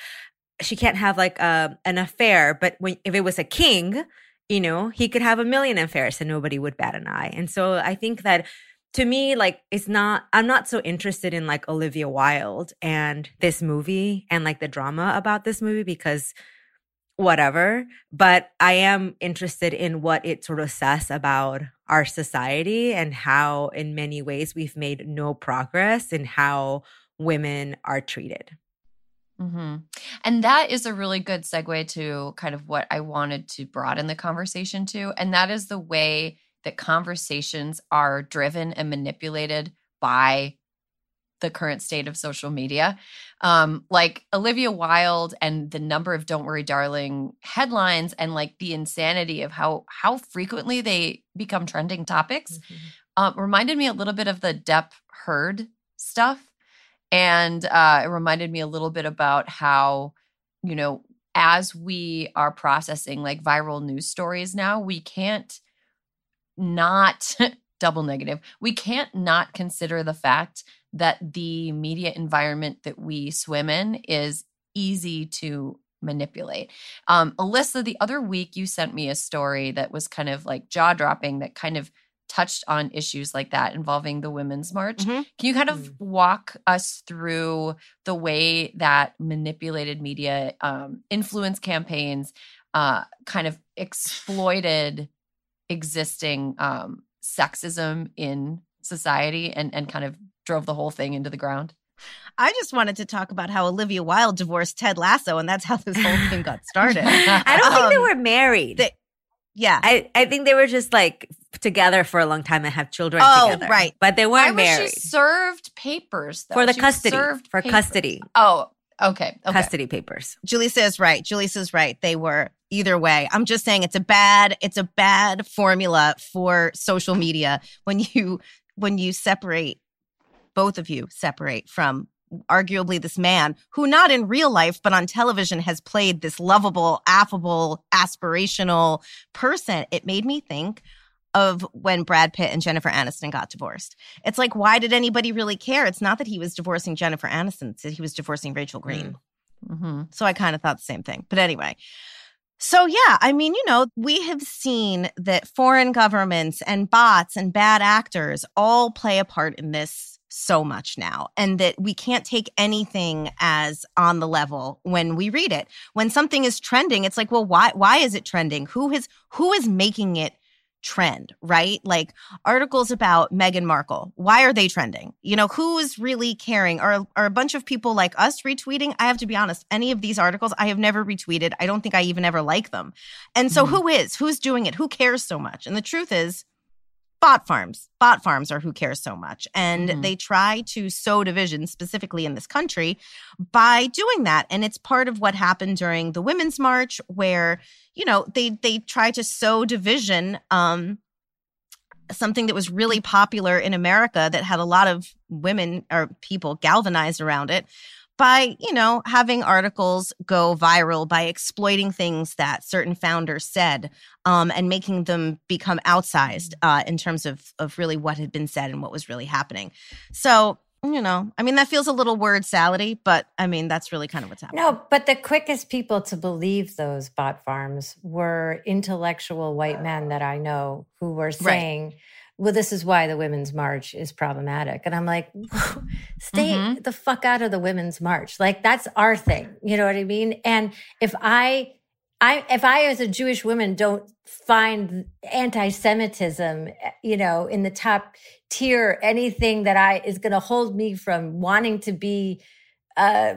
she can't have like a, uh, an affair but when if it was a king you know, he could have a million affairs and nobody would bat an eye. And so I think that to me, like, it's not, I'm not so interested in like Olivia Wilde and this movie and like the drama about this movie because whatever. But I am interested in what it sort of says about our society and how, in many ways, we've made no progress in how women are treated. Mm-hmm. And that is a really good segue to kind of what I wanted to broaden the conversation to. And that is the way that conversations are driven and manipulated by the current state of social media. Um, like Olivia Wilde and the number of Don't Worry Darling headlines and like the insanity of how how frequently they become trending topics mm-hmm. uh, reminded me a little bit of the Depp Heard stuff and uh, it reminded me a little bit about how, you know, as we are processing like viral news stories now, we can't not double negative. We can't not consider the fact that the media environment that we swim in is easy to manipulate. Um, Alyssa, the other week you sent me a story that was kind of like jaw dropping that kind of touched on issues like that involving the Women's March. Mm-hmm. Can you kind of mm. walk us through the way that manipulated media, um, influence campaigns, uh, kind of exploited existing um, sexism in society and, and kind of drove the whole thing into the ground? I just wanted to talk about how Olivia Wilde divorced Ted Lasso, and that's how this whole thing got started. I don't um, think they um, were married. They, yeah. I, I think they were just like together for a long time and have children oh, together. right. But they weren't married. Married. served papers though? For the she custody. For papers. custody. Oh, okay. okay. Custody papers. Julissa is right. Julie says right. They were either way. I'm just saying it's a bad, it's a bad formula for social media when you when you separate both of you separate from arguably this man who not in real life but on television has played this lovable affable aspirational person it made me think of when Brad Pitt and Jennifer Aniston got divorced. It's like, why did anybody really care? It's not that he was divorcing Jennifer Aniston, he was divorcing Rachel Green. Mm-hmm. So I kind of thought the same thing. But anyway, So, yeah, I mean, you know, we have seen that foreign governments and bots and bad actors all play a part in this so much now, and that we can't take anything as on the level when we read it. When something is trending, it's like, well, why why is it trending? Who is who is making it trend, right? Like articles about Meghan Markle. Why are they trending? You know, who is really caring? Are, are a bunch of people like us retweeting? I have to be honest, any of these articles I have never retweeted. I don't think I even ever like them. And so mm-hmm. who is? Who's doing it? Who cares so much? And the truth is, bot farms. Bot farms are who cares so much. And mm-hmm. they try to sow division, specifically in this country, by doing that. And it's part of what happened during the Women's March, where, you know, they they try to sow division. Um, something that was really popular in America that had a lot of women or people galvanized around it by, you know, having articles go viral by exploiting things that certain founders said um, and making them become outsized uh, in terms of of really what had been said and what was really happening. So you know, I mean, that feels a little word salady, but I mean, that's really kind of what's happening. No, but the quickest people to believe those bot farms were intellectual white men that I know who were saying, right well, this is why the Women's March is problematic. And I'm like, stay mm-hmm. the fuck out of the Women's March. Like that's our thing. You know what I mean? And if I, I, if I as a Jewish woman don't find anti-Semitism, you know, in the top tier, anything that I is going to hold me from wanting to be, uh,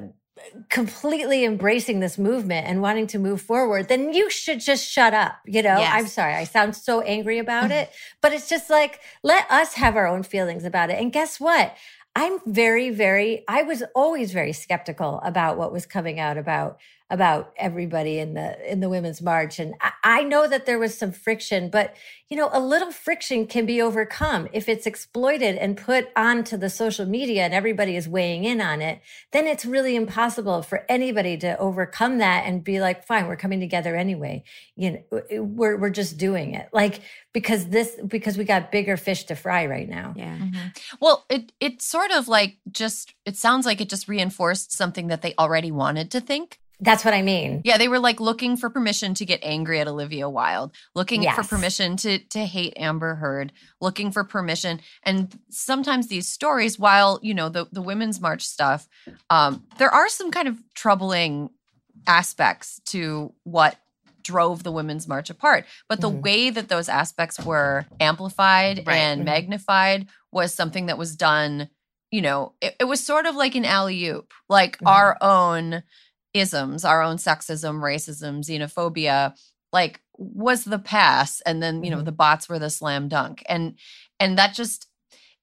completely embracing this movement and wanting to move forward, then you should just shut up. You know, yes. I'm sorry, I sound so angry about it, but it's just like, let us have our own feelings about it. And guess what? I'm very, very, I was always very skeptical about what was coming out about about everybody in the in the women's march. And I, I, know that there was some friction but you know a little friction can be overcome if it's exploited and put onto the social media and everybody is weighing in on it. Then it's really impossible for anybody to overcome that and be like fine we're coming together anyway. You know we're we're just doing it. Like because this because we got bigger fish to fry right now. Yeah. Mm-hmm. well it it sort of like just it sounds like it just reinforced something that they already wanted to think that's what I mean. Yeah, they were like looking for permission to get angry at Olivia Wilde, looking yes. for permission to to hate Amber Heard, looking for permission. And sometimes these stories, while you know the the women's march stuff, um, there are some kind of troubling aspects to what drove the women's march apart. But the mm-hmm. way that those aspects were amplified right. and mm-hmm. magnified was something that was done. You know, it, it was sort of like an alley oop, like mm-hmm. our own isms, our own sexism, racism, xenophobia, like was the pass and then, you know, mm-hmm. the bots were the slam dunk. And and that just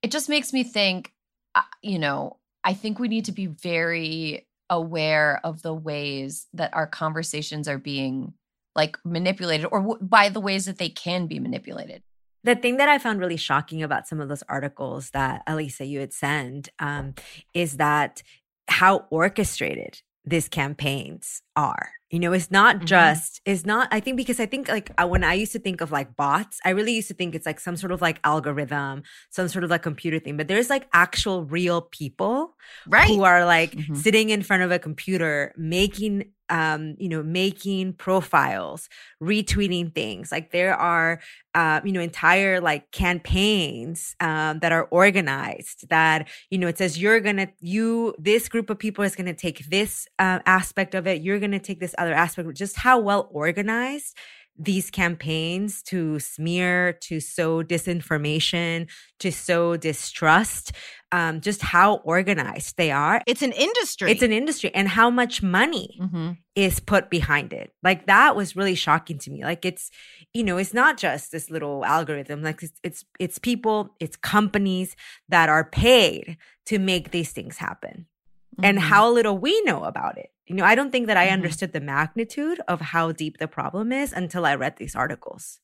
it just makes me think uh, you know, I think we need to be very aware of the ways that our conversations are being like manipulated or w- by the ways that they can be manipulated. The thing that I found really shocking about some of those articles that Alyssa you had sent um, is that how orchestrated these campaigns are. You know, it's not mm-hmm. just, it's not, I think because I think like when I used to think of like bots, I really used to think it's like some sort of like algorithm, some sort of like computer thing, but there's like actual real people right. who are like mm-hmm. sitting in front of a computer making um, you know, making profiles, retweeting things. Like there are, uh, you know, entire like campaigns um, that are organized that, you know, it says you're going to, you, this group of people is going to take this uh, aspect of it. You're going to take this other aspect. Just how well organized these campaigns to smear, to sow disinformation, to sow distrust, um, just how organized they are. It's an industry. It's an industry, and how much money mm-hmm. is put behind it. Like that was really shocking to me. Like it's, you know, it's not just this little algorithm. Like it's it's, it's people, it's companies that are paid to make these things happen, mm-hmm. and how little we know about it you know, I don't think that I mm-hmm. understood the magnitude of how deep the problem is until I read these articles.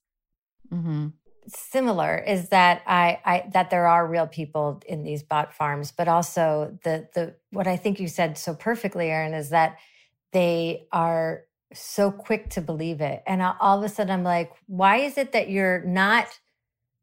Mm-hmm. Similar is that I, I that there are real people in these bot farms, but also the the what I think you said so perfectly, Erin, is that they are so quick to believe it, and all of a sudden I'm like, why is it that you're not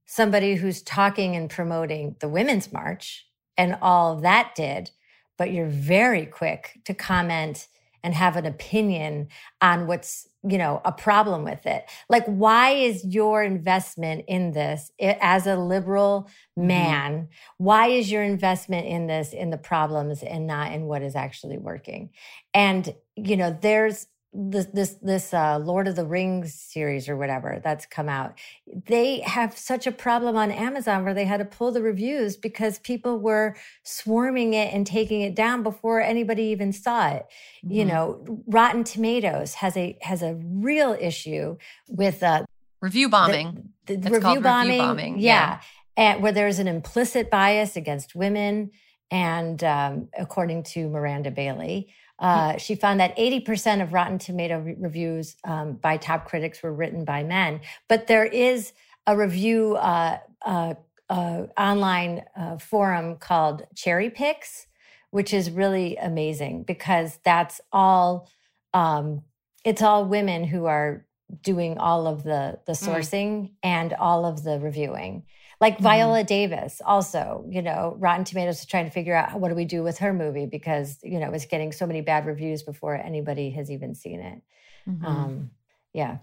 somebody who's talking and promoting the women's march and all that did? But you're very quick to comment and have an opinion on what's you know a problem with it like why is your investment in this as a liberal mm-hmm. man mm-hmm. why is your investment in this in the problems and not in what is actually working and you know there's this this this uh, Lord of the Rings series or whatever that's come out, they have such a problem on Amazon where they had to pull the reviews because people were swarming it and taking it down before anybody even saw it. Mm-hmm. You know, Rotten Tomatoes has a has a real issue with uh, review bombing. The, the review, bombing, review bombing, yeah, yeah. and where there's an implicit bias against women, and um, according to Miranda Bailey. Uh, she found that 80% of Rotten Tomato re- reviews um, by top critics were written by men. But there is a review uh, uh, uh online uh, forum called Cherry Picks, which is really amazing because that's all. Um, it's all women who are doing all of the the mm. sourcing mm. and all of the reviewing like mm-hmm. Viola Davis, also, you know, Rotten Tomatoes is trying to figure out what do we do with her movie because, you know, it's getting so many bad reviews before anybody has even seen it. Mm-hmm. Um, yeah.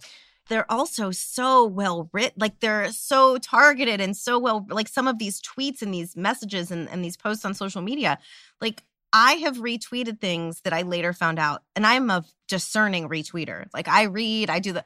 They're also so well written, like they're so targeted and so well, like some of these tweets and these messages and, and these posts on social media, like I have retweeted things that I later found out, and I'm a discerning retweeter. Like I read, I do the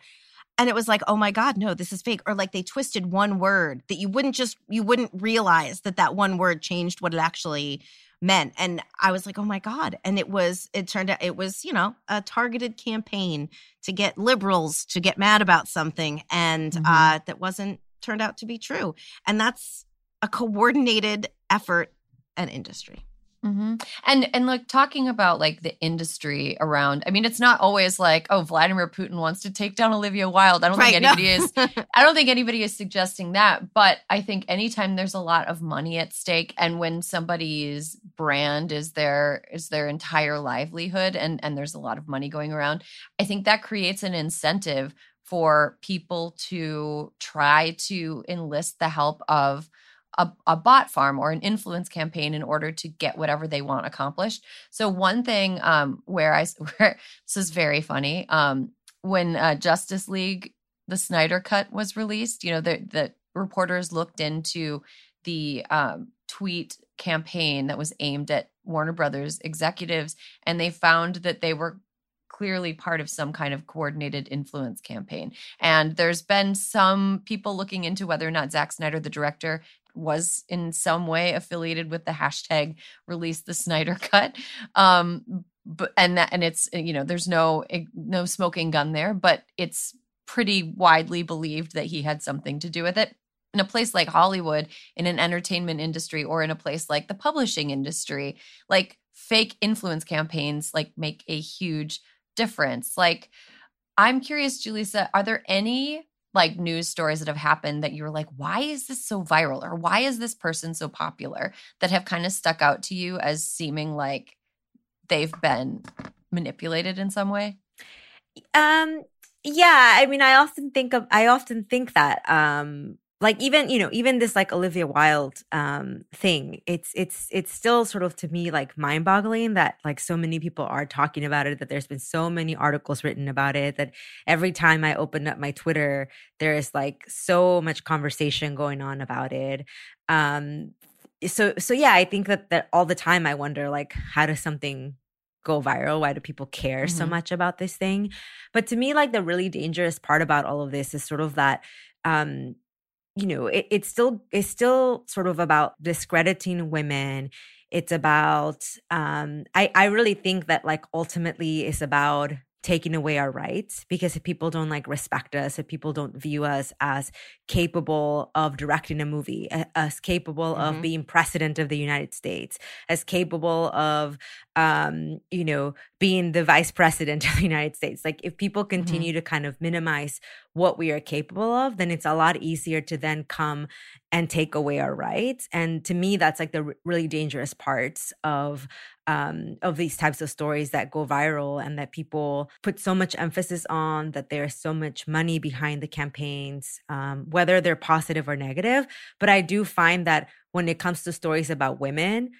and it was like oh my god no this is fake. Or like they twisted one word that you wouldn't just you wouldn't realize that that one word changed what it actually meant. And i was like oh my god. And it was it turned out it was you know a targeted campaign to get liberals to get mad about something and mm-hmm. uh that wasn't turned out to be true. And that's a coordinated effort and industry Mm-hmm. And and like talking about like the industry around. I mean, it's not always like oh Vladimir Putin wants to take down Olivia Wilde. I don't right, think anybody no. is. I don't think anybody is suggesting that. But I think anytime there's a lot of money at stake, and when somebody's brand is their is their entire livelihood, and and there's a lot of money going around, I think that creates an incentive for people to try to enlist the help of a, a, bot farm or an influence campaign in order to get whatever they want accomplished. So one thing um, where I where this is very funny um, when uh, Justice League the Snyder Cut was released. You know the the reporters looked into the um, tweet campaign that was aimed at Warner Brothers executives, and they found that they were clearly part of some kind of coordinated influence campaign. And there's been some people looking into whether or not Zack Snyder, the director, was in some way affiliated with the hashtag release the Snyder cut. Um, but and that and it's you know there's no no smoking gun there, but it's pretty widely believed that he had something to do with it. In a place like Hollywood, in an entertainment industry, or in a place like the publishing industry, like fake influence campaigns like make a huge difference. Like, I'm curious, Julissa, are there any like news stories that have happened that you're like, why is this so viral? Or why is this person so popular that have kind of stuck out to you as seeming like they've been manipulated in some way? Um, yeah, I mean, I often think of, I often think that, um, like even you know even this like olivia wilde um thing it's it's it's still sort of to me like mind boggling that like so many people are talking about it that there's been so many articles written about it that every time i open up my twitter there is like so much conversation going on about it. Um so so yeah i think that that all the time i wonder like how does something go viral? Why do people care mm-hmm. so much about this thing? But to me like the really dangerous part about all of this is sort of that um you know it, it's still it's still sort of about discrediting women. It's about um i i really think that like ultimately it's about taking away our rights because if people don't like respect us if people don't view us as capable of directing a movie as capable mm-hmm. of being president of the united states as capable of um you know being the vice president of the united states like if people mm-hmm. continue mm-hmm. to kind of minimize what we are capable of then it's a lot easier to then come and take away our rights and to me that's like the r- really dangerous parts of um, of these types of stories that go viral and that people put so much emphasis on, that there's so much money behind the campaigns, um, whether they're positive or negative. But I do find that when it comes to stories about women,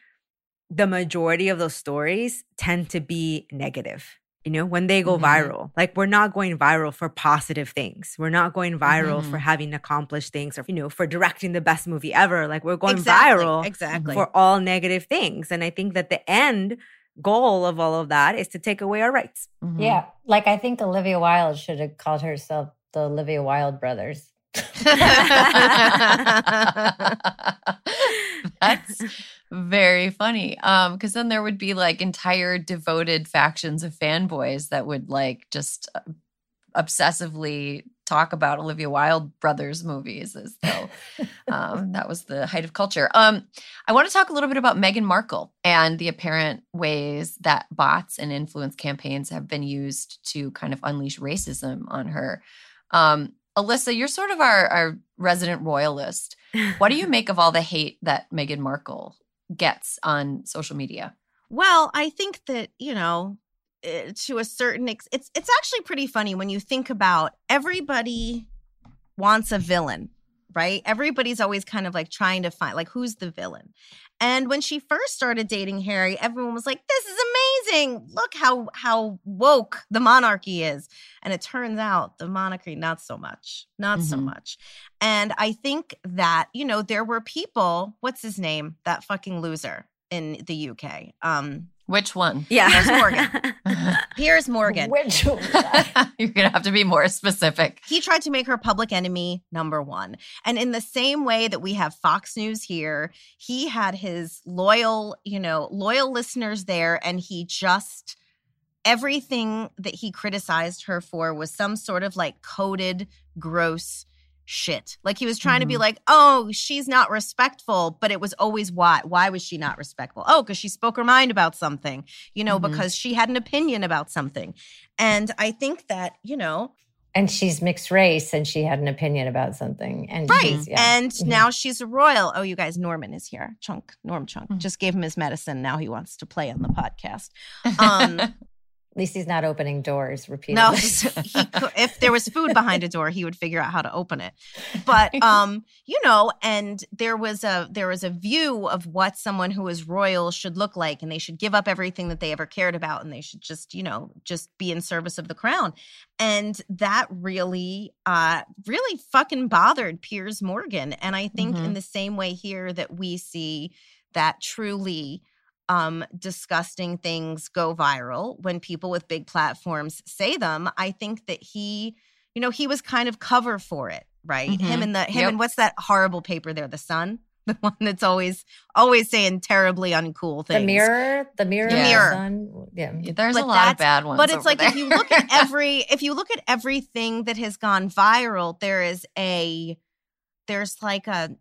the majority of those stories tend to be negative you know, when they go Mhm. viral. Like we're not going viral for positive things. We're not going viral Mhm. for having accomplished things or, you know, for directing the best movie ever. Like we're going exactly, viral Exactly. for all negative things. And I think that the end goal of all of that is to take away our rights. Mhm. Yeah. Like I think Olivia Wilde should have called herself the Olivia Wilde brothers. That's very funny. Um, because then there would be like entire devoted factions of fanboys that would like just uh, obsessively talk about Olivia Wilde brothers movies as though um, that was the height of culture. Um, I want to talk a little bit about Meghan Markle and the apparent ways that bots and influence campaigns have been used to kind of unleash racism on her. Um, Alyssa, you're sort of our, our resident royalist. What do you make of all the hate that Meghan Markle gets on social media? Well, I think that you know, to a certain ex- it's it's actually pretty funny when you think about everybody wants a villain, right? Everybody's always kind of like trying to find like who's the villain. And when she first started dating Harry, everyone was like, "This is amazing! Look how how woke the monarchy is." And it turns out the monarchy not so much, not so Mhm. much. And I think that you know there were people. What's his name? That fucking loser in the UK. Um, Which one? Yeah. Piers Morgan. Piers Morgan. Which You're gonna have to be more specific. He tried to make her public enemy number one. And in the same way that we have Fox News here, he had his loyal, you know, loyal listeners there, and he just everything that he criticized her for was some sort of like coded, gross shit. Like he was trying to be Mhm. like, oh, she's not respectful, but it was always why. Why was she not respectful? Oh, because she spoke her mind about something, you know, Mhm. because she had an opinion about something. And I think that, you know, and she's mixed race and she had an opinion about something. And Right. yeah. And Mhm. now she's a royal. Oh, you guys, Norman is here. Chunk, Norm Chunk. Mhm. Just gave him his medicine. Now he wants to play on the podcast. Um, At least he's not opening doors repeatedly. no, he could, if there was food behind a door, he would figure out how to open it. But um, you know, and there was a there was a view of what someone who is royal should look like, and they should give up everything that they ever cared about, and they should just you know just be in service of the crown. And that really, uh, really fucking bothered Piers Morgan. And I think in Mhm. the same way here that we see that truly um, disgusting things go viral when people with big platforms say them. I think that he, you know, he was kind of cover for it, right? Him Mhm. and the him Yep. and what's that horrible paper there, the Sun, the one that's always always saying terribly uncool things. the mirror, the mirror, The the mirror. sun, yeah. There's But a lot of bad ones. But it's over like if you look at every if you look at everything that has gone viral, there is a there's like a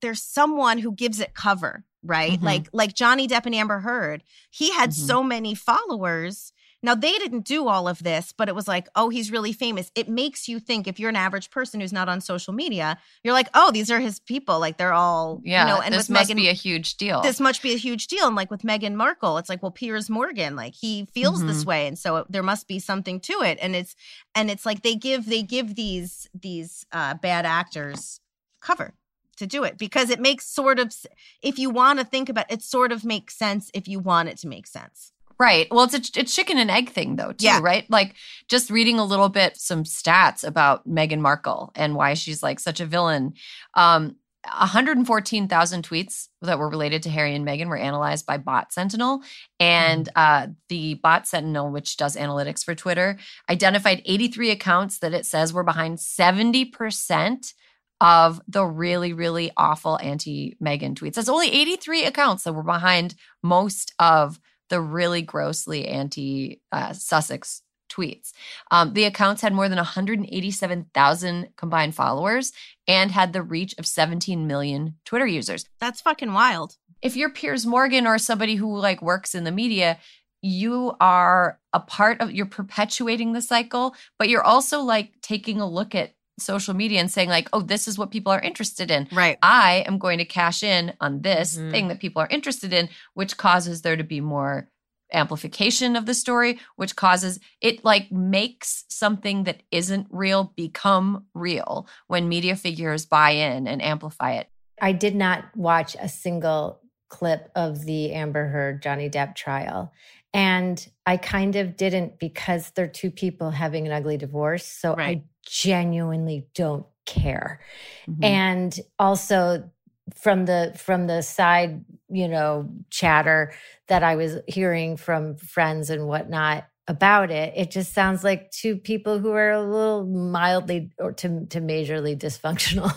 there's someone who gives it cover, right? Mhm. Like like Johnny Depp and Amber Heard. He had Mhm. so many followers. Now they didn't do all of this, but it was like, oh, he's really famous. It makes you think if you're an average person who's not on social media, you're like, oh, these are his people. Like they're all, yeah, you know, and this with must Meghan, be a huge deal. this must be a huge deal. And like with Meghan Markle, it's like, well, Piers Morgan, like he feels this Mm-hmm. way, and so there must be something to it. And it's and it's like they give they give these these uh, bad actors cover to do it because it makes sort of if you want to think about it, sort of makes sense if you want it to make sense. Right. Well, it's a it's chicken and egg thing though, too, Yeah. right? Like just reading a little bit some stats about Meghan Markle and why she's like such a villain. Um 114,000 tweets that were related to Harry and Meghan were analyzed by Bot Sentinel. And uh, the Bot Sentinel, which does analytics for Twitter, identified 83 accounts that it says were behind 70% of the really, really awful anti Meghan tweets. That's only 83 accounts that were behind most of the really grossly anti uh, Sussex tweets. Um, the accounts had more than 187,000 combined followers and had the reach of 17 million Twitter users. That's fucking wild. If you're Piers Morgan or somebody who like works in the media, you are a part of you're perpetuating the cycle, but you're also like taking a look at social media and saying like, "Oh, this is what people are interested in." Right. I am going to cash in on this Mhm. thing that people are interested in, which causes there to be more amplification of the story, which causes it like makes something that isn't real become real when media figures buy in and amplify it. I did not watch a single clip of the Amber Heard Johnny Depp trial. And I kind of didn't because they're two people having an ugly divorce. So Right. I genuinely don't care. Mm-hmm. And also from the from the side, you know, chatter that I was hearing from friends and whatnot about it, it just sounds like two people who are a little mildly or to to majorly dysfunctional.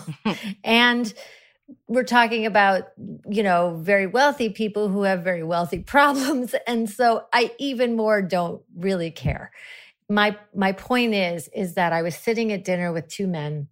and we're talking about you know very wealthy people who have very wealthy problems and so i even more don't really care my my point is is that i was sitting at dinner with two men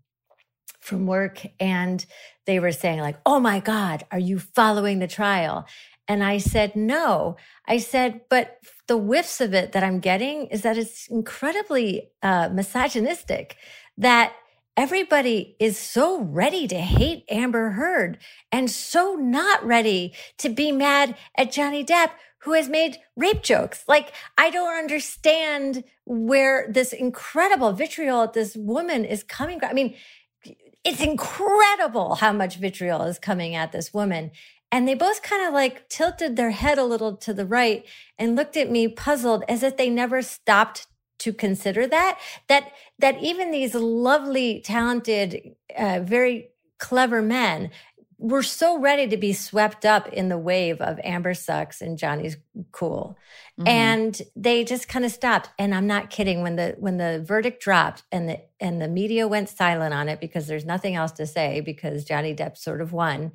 from work and they were saying like oh my god are you following the trial? And i said no. I said but the whiffs of it that i'm getting is that it's incredibly uh, misogynistic that everybody is so ready to hate Amber Heard and so not ready to be mad at Johnny Depp, who has made rape jokes. Like, I don't understand where this incredible vitriol at this woman is coming from. I mean, it's incredible how much vitriol is coming at this woman. And they both kind of like tilted their head a little to the right and looked at me puzzled as if they never stopped to consider that that that even these lovely talented uh, very clever men were so ready to be swept up in the wave of amber sucks and johnny's cool. Mhm. and they just kind of stopped. And i'm not kidding. When the when the verdict dropped and the and the media went silent on it because there's nothing else to say because johnny depp sort of won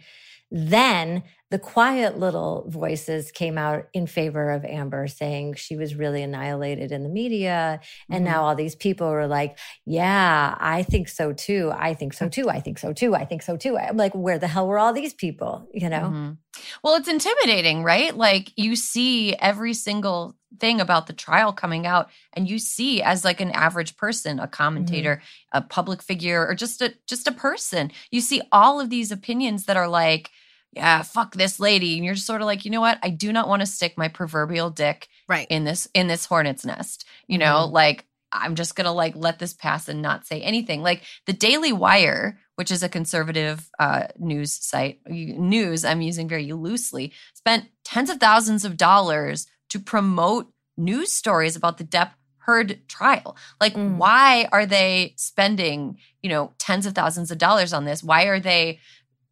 then the quiet little voices came out in favor of Amber, saying she was really annihilated in the media. And Mhm. now all these people were like, Yeah, I think so too. I think so too. I think so too. I think so too. I'm like, Where the hell were all these people? You know? Mhm. Well, it's intimidating, right? Like you see every single thing about the trial coming out and you see as like an average person, a commentator, a public figure or just a just a person, you see all of these opinions that are like yeah, fuck this lady and you're just sort of like, "You know what? I do not want to stick my proverbial dick Right. in this in this hornet's nest." You know, like I'm just going to like let this pass and not say anything. Like the Daily Wire, which is a conservative uh, news site, news I'm using very loosely, spent tens of thousands of dollars to promote news stories about the Depp Heard trial. Like, Mm. why are they spending, you know, tens of thousands of dollars on this? Why are they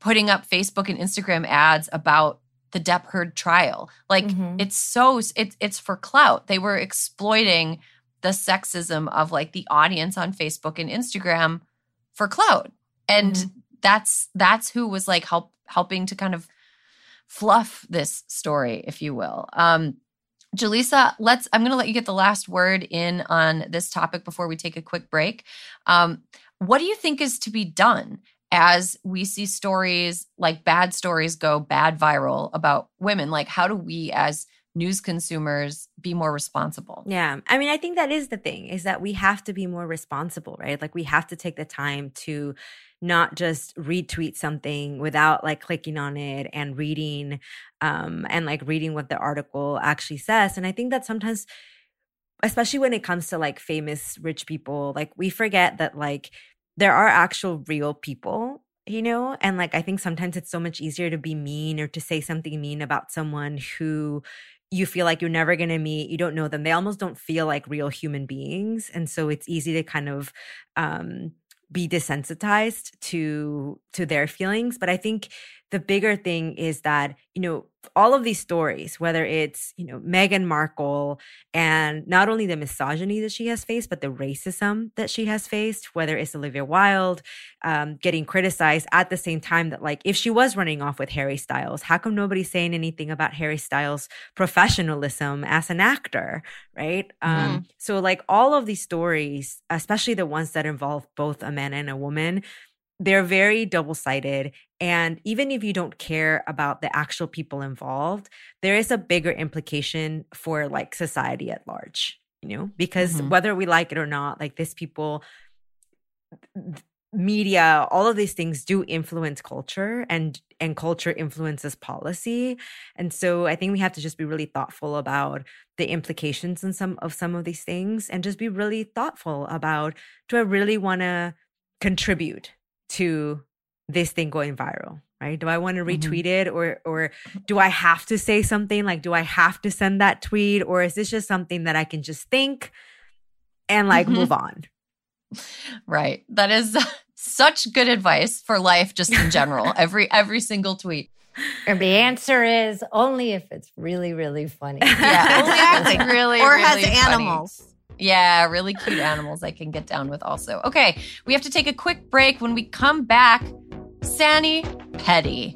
putting up Facebook and Instagram ads about the Depp Heard trial? Like, Mhm. it's so it's it's for clout. They were exploiting the sexism of like the audience on Facebook and Instagram for clout. And Mhm. that's that's who was like help helping to kind of fluff this story, if you will. Um Julissa, let's I'm gonna let you get the last word in on this topic before we take a quick break. Um, what do you think is to be done as we see stories like bad stories go bad viral about women? Like, how do we as news consumers be more responsible? Yeah. I mean, I think that is the thing is that we have to be more responsible, right? Like we have to take the time to not just retweet something without like clicking on it and reading um and like reading what the article actually says. And I think that sometimes especially when it comes to like famous rich people, like we forget that like there are actual real people you know and like i think sometimes it's so much easier to be mean or to say something mean about someone who you feel like you're never going to meet you don't know them they almost don't feel like real human beings and so it's easy to kind of um be desensitized to to their feelings but i think the bigger thing is that you know all of these stories whether it's you know Meghan Markle and not only the misogyny that she has faced but the racism that she has faced whether it's Olivia Wilde um, getting criticized at the same time that like if she was running off with Harry Styles how come nobody's saying anything about Harry Styles professionalism as an actor right? Um so like all of these stories especially the ones that involve both a man and a woman they're very double sided. And even if you don't care about the actual people involved, there is a bigger implication for like society at large, you know, because Mhm. whether we like it or not, like these people, media, all of these things do influence culture and and culture influences policy. And so I think we have to just be really thoughtful about the implications in some of some of these things and just be really thoughtful about do I really want to contribute to this thing going viral right? Do I want to mm-hmm. retweet mm-hmm. it or or do I have to say something? Like, do I have to send that tweet? Or is this just something that I can just think and like mm-hmm. move on? Right. That is such good advice for life just in general. every every single tweet. And the answer is only if it's really, really funny. Yeah, exactly. really, or really has animals. Yeah, really cute animals I can get down with also. Okay, we have to take a quick break. When we come back, Sani Petty.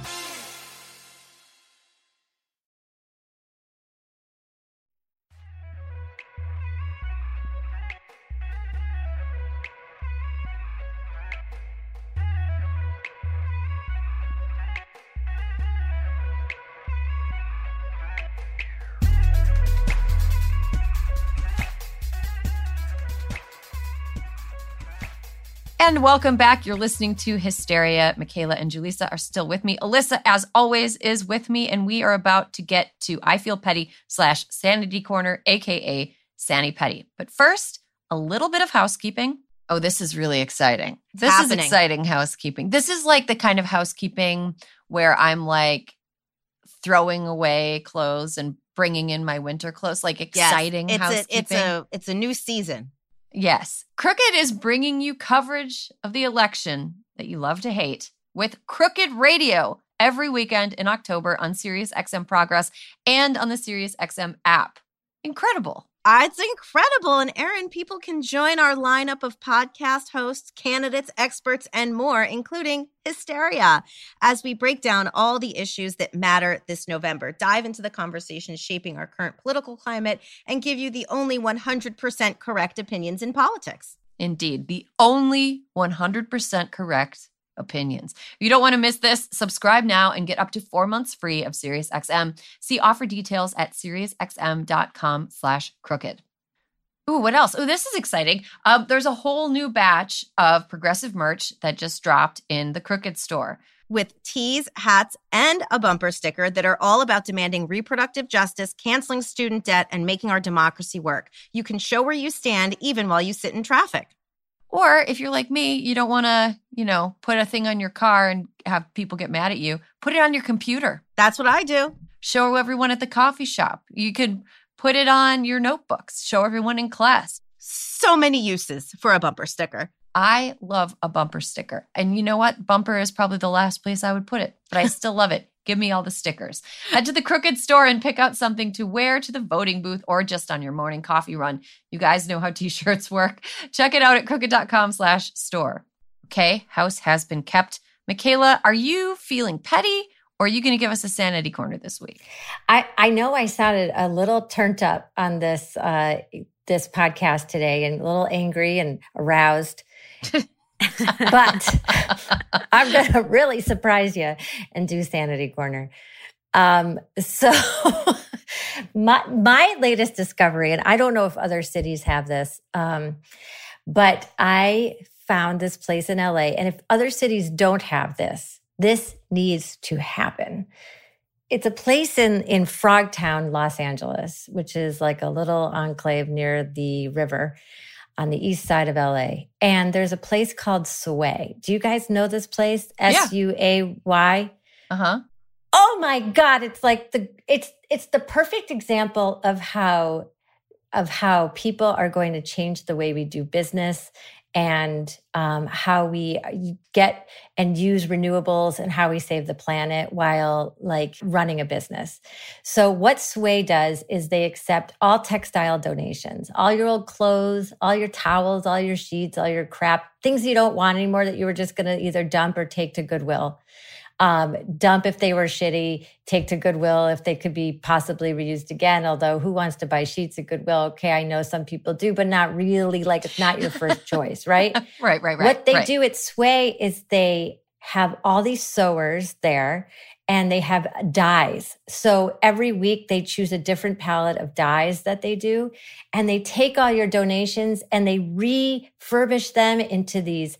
And welcome back. You're listening to Hysteria. Michaela and Julissa are still with me. Alyssa, as always, is with me, and we are about to get to I Feel Petty slash Sanity Corner, aka Sani Petty. But first, a little bit of housekeeping. Oh, this is really exciting. This happening. is exciting housekeeping. This is like the kind of housekeeping where I'm like throwing away clothes and bringing in my winter clothes, like exciting yes, it's housekeeping. A, it's a it's a new season. Yes. Crooked is bringing you coverage of the election that you love to hate with Crooked Radio every weekend in October on Sirius XM Progress and on the Sirius XM app. Incredible. Uh, it's incredible. And Erin, people can join our lineup of podcast hosts, candidates, experts, and more, including Hysteria, as we break down all the issues that matter this November, dive into the conversations shaping our current political climate, and give you the only 100% correct opinions in politics. Indeed, the only 100% correct opinions. If you don't want to miss this, subscribe now and get up to four months free of SiriusXM. See offer details at SiriusXM.com slash crooked. Ooh, what else? Oh, this is exciting. Um, there's a whole new batch of progressive merch that just dropped in the Crooked store. With tees, hats, and a bumper sticker that are all about demanding reproductive justice, canceling student debt, and making our democracy work. You can show where you stand even while you sit in traffic. Or if you're like me, you don't want to, you know, put a thing on your car and have people get mad at you, put it on your computer. That's what I do. Show everyone at the coffee shop. You could put it on your notebooks, show everyone in class. So many uses for a bumper sticker. I love a bumper sticker. And you know what? Bumper is probably the last place I would put it, but I still love it. Give me all the stickers. Head to the Crooked store and pick out something to wear to the voting booth or just on your morning coffee run. You guys know how t-shirts work. Check it out at crooked.com slash store. Okay, house has been kept. Michaela, are you feeling petty or are you going to give us a sanity corner this week? I, I know I sounded a little turned up on this uh, this podcast today and a little angry and aroused. but I'm going to really surprise you and do Sanity Corner. Um, so my my latest discovery, and I don't know if other cities have this, um, but I found this place in LA. And if other cities don't have this, this needs to happen. It's a place in in Frogtown, Los Angeles, which is like a little enclave near the river on the east side of LA. And there's a place called Suay. Do you guys know this place? S U A Y. Uh huh. Oh my god, it's like the it's it's the perfect example of how of how people are going to change the way we do business and um, how we get and use renewables and how we save the planet while like running a business. So what Suay does is they accept all textile donations, all your old clothes, all your towels, all your sheets, all your crap, things you don't want anymore that you were just going to either dump or take to Goodwill um, dump if they were shitty, take to Goodwill if they could be possibly reused again. Although, who wants to buy sheets at Goodwill? Okay, I know some people do, but not really. Like, it's not your first choice, right? right, right, right. What they right. do at Suay is they have all these sewers there and they have dyes. So every week they choose a different palette of dyes that they do. And they take all your donations and they refurbish them into these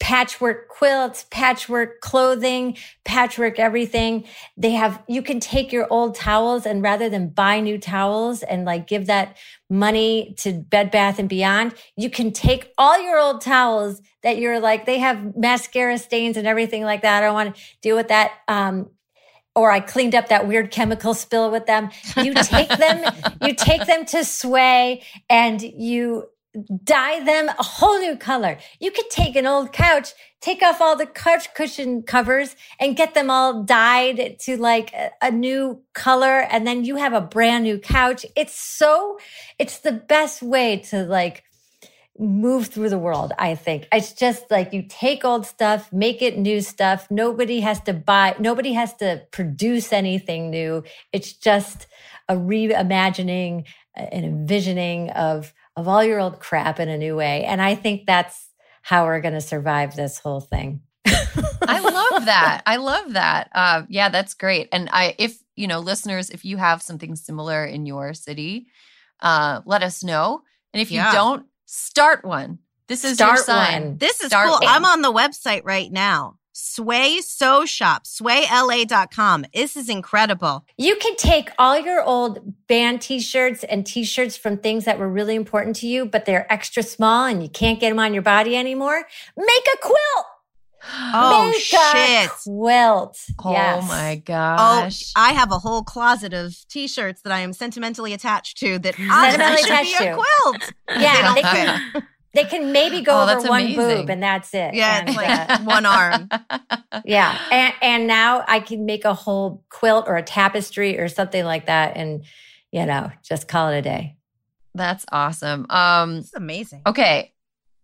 patchwork quilts, patchwork clothing, patchwork everything. They have, you can take your old towels and rather than buy new towels and like give that money to Bed Bath and Beyond, you can take all your old towels that you're like, they have mascara stains and everything like that. I don't want to deal with that. Um, or I cleaned up that weird chemical spill with them. You take them, you take them to Suay and you dye them a whole new color. You could take an old couch, take off all the couch cushion covers and get them all dyed to like a, new color. And then you have a brand new couch. It's so, it's the best way to like move through the world. I think it's just like you take old stuff, make it new stuff. Nobody has to buy, nobody has to produce anything new. It's just a reimagining, an envisioning of, of all your old crap in a new way. And I think that's how we're going to survive this whole thing. I love that. I love that. Uh, yeah, that's great. And I, if you know, listeners, if you have something similar in your city, uh, let us know. And if you Yeah. don't, start one. This is your Start sign. one. This is Start cool. one. I'm on the website right now. Suay Sew Shop, suayla.com. This is incredible. You can take all your old band t-shirts and t-shirts from things that were really important to you, but they're extra small and you can't get them on your body anymore. Make a quilt. Oh, Make shit. a quilt. Oh yes. my Oh, gosh. I have a whole closet of t-shirts that I am sentimentally attached to that I, I Sentimentally should be a to. quilt. Yeah, They they don't can, fit. they can maybe go Oh, over one amazing. boob and that's it. Yeah, And, like uh, one arm. yeah. And, and now I can make a whole quilt or a tapestry or something like that and, you know, just call it a day. That's awesome. Um, It's amazing. okay.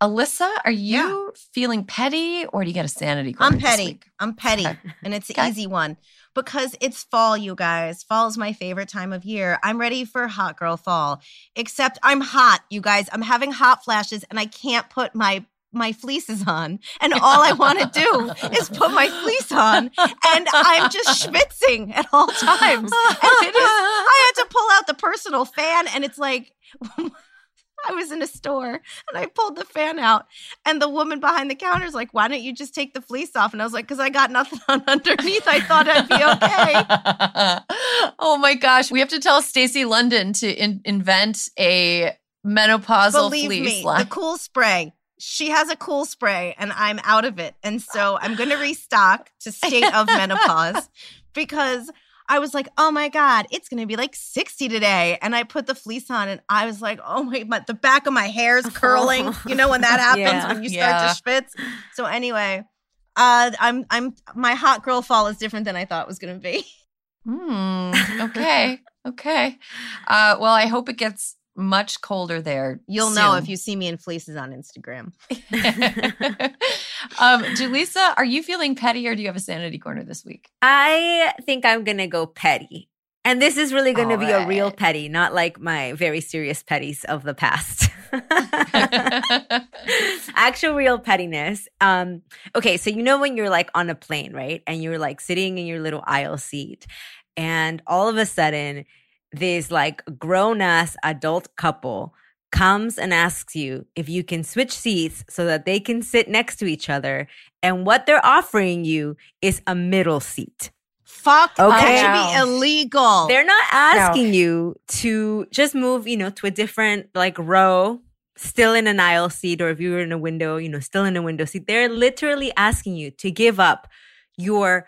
Alyssa, are you feeling petty or do you get a sanity I'm this petty. week? I'm petty. Okay. And it's an Okay. easy one because it's fall, you guys. Fall is my favorite time of year. I'm ready for hot girl fall, except I'm hot, you guys. I'm having hot flashes and I can't put my my fleeces on. And all I want to do is put my fleece on and I'm just schwitzing at all times. And it is, I had to pull out the personal fan and it's like I was in a store and I pulled the fan out, and the woman behind the counter is like, "Why don't you just take the fleece off?" And I was like, "Cause I got nothing on underneath. I thought I'd be okay." oh my gosh, we have to tell Stacy London to in- invent a menopausal Believe fleece me, line. the cool spray. She has a cool spray, and I'm out of it. And so I'm going to restock to state of menopause because I was like, "Oh my god, it's going to be like 60 today." And I put the fleece on, and I was like, "Oh my!" my the back of my hair is curling. you know when that happens Yeah. when you start Yeah. to schwitz. So anyway, uh, I'm I'm my hot girl fall is different than I thought it was going to be. Hmm, okay. okay. Uh, well, I hope it gets much colder there. You'll know if you see me in fleeces on Instagram. um, Julissa, are you feeling petty or do you have a sanity corner this week? I think I'm gonna go petty. And this is really gonna All be a real petty, not like my very serious petties of the past. Actual real pettiness. Um, okay, so you know when you're like on a plane, right? And you're like sitting in your little aisle seat, and all of a sudden, this like grown ass adult couple comes and asks you if you can switch seats so that they can sit next to each other. And what they're offering you is a middle seat. Fuck. Okay. That should be illegal. They're not asking you to just move, you know, to a different like row, still in an aisle seat, or if you were in a window, you know, still in a window seat. They're literally asking you to give up your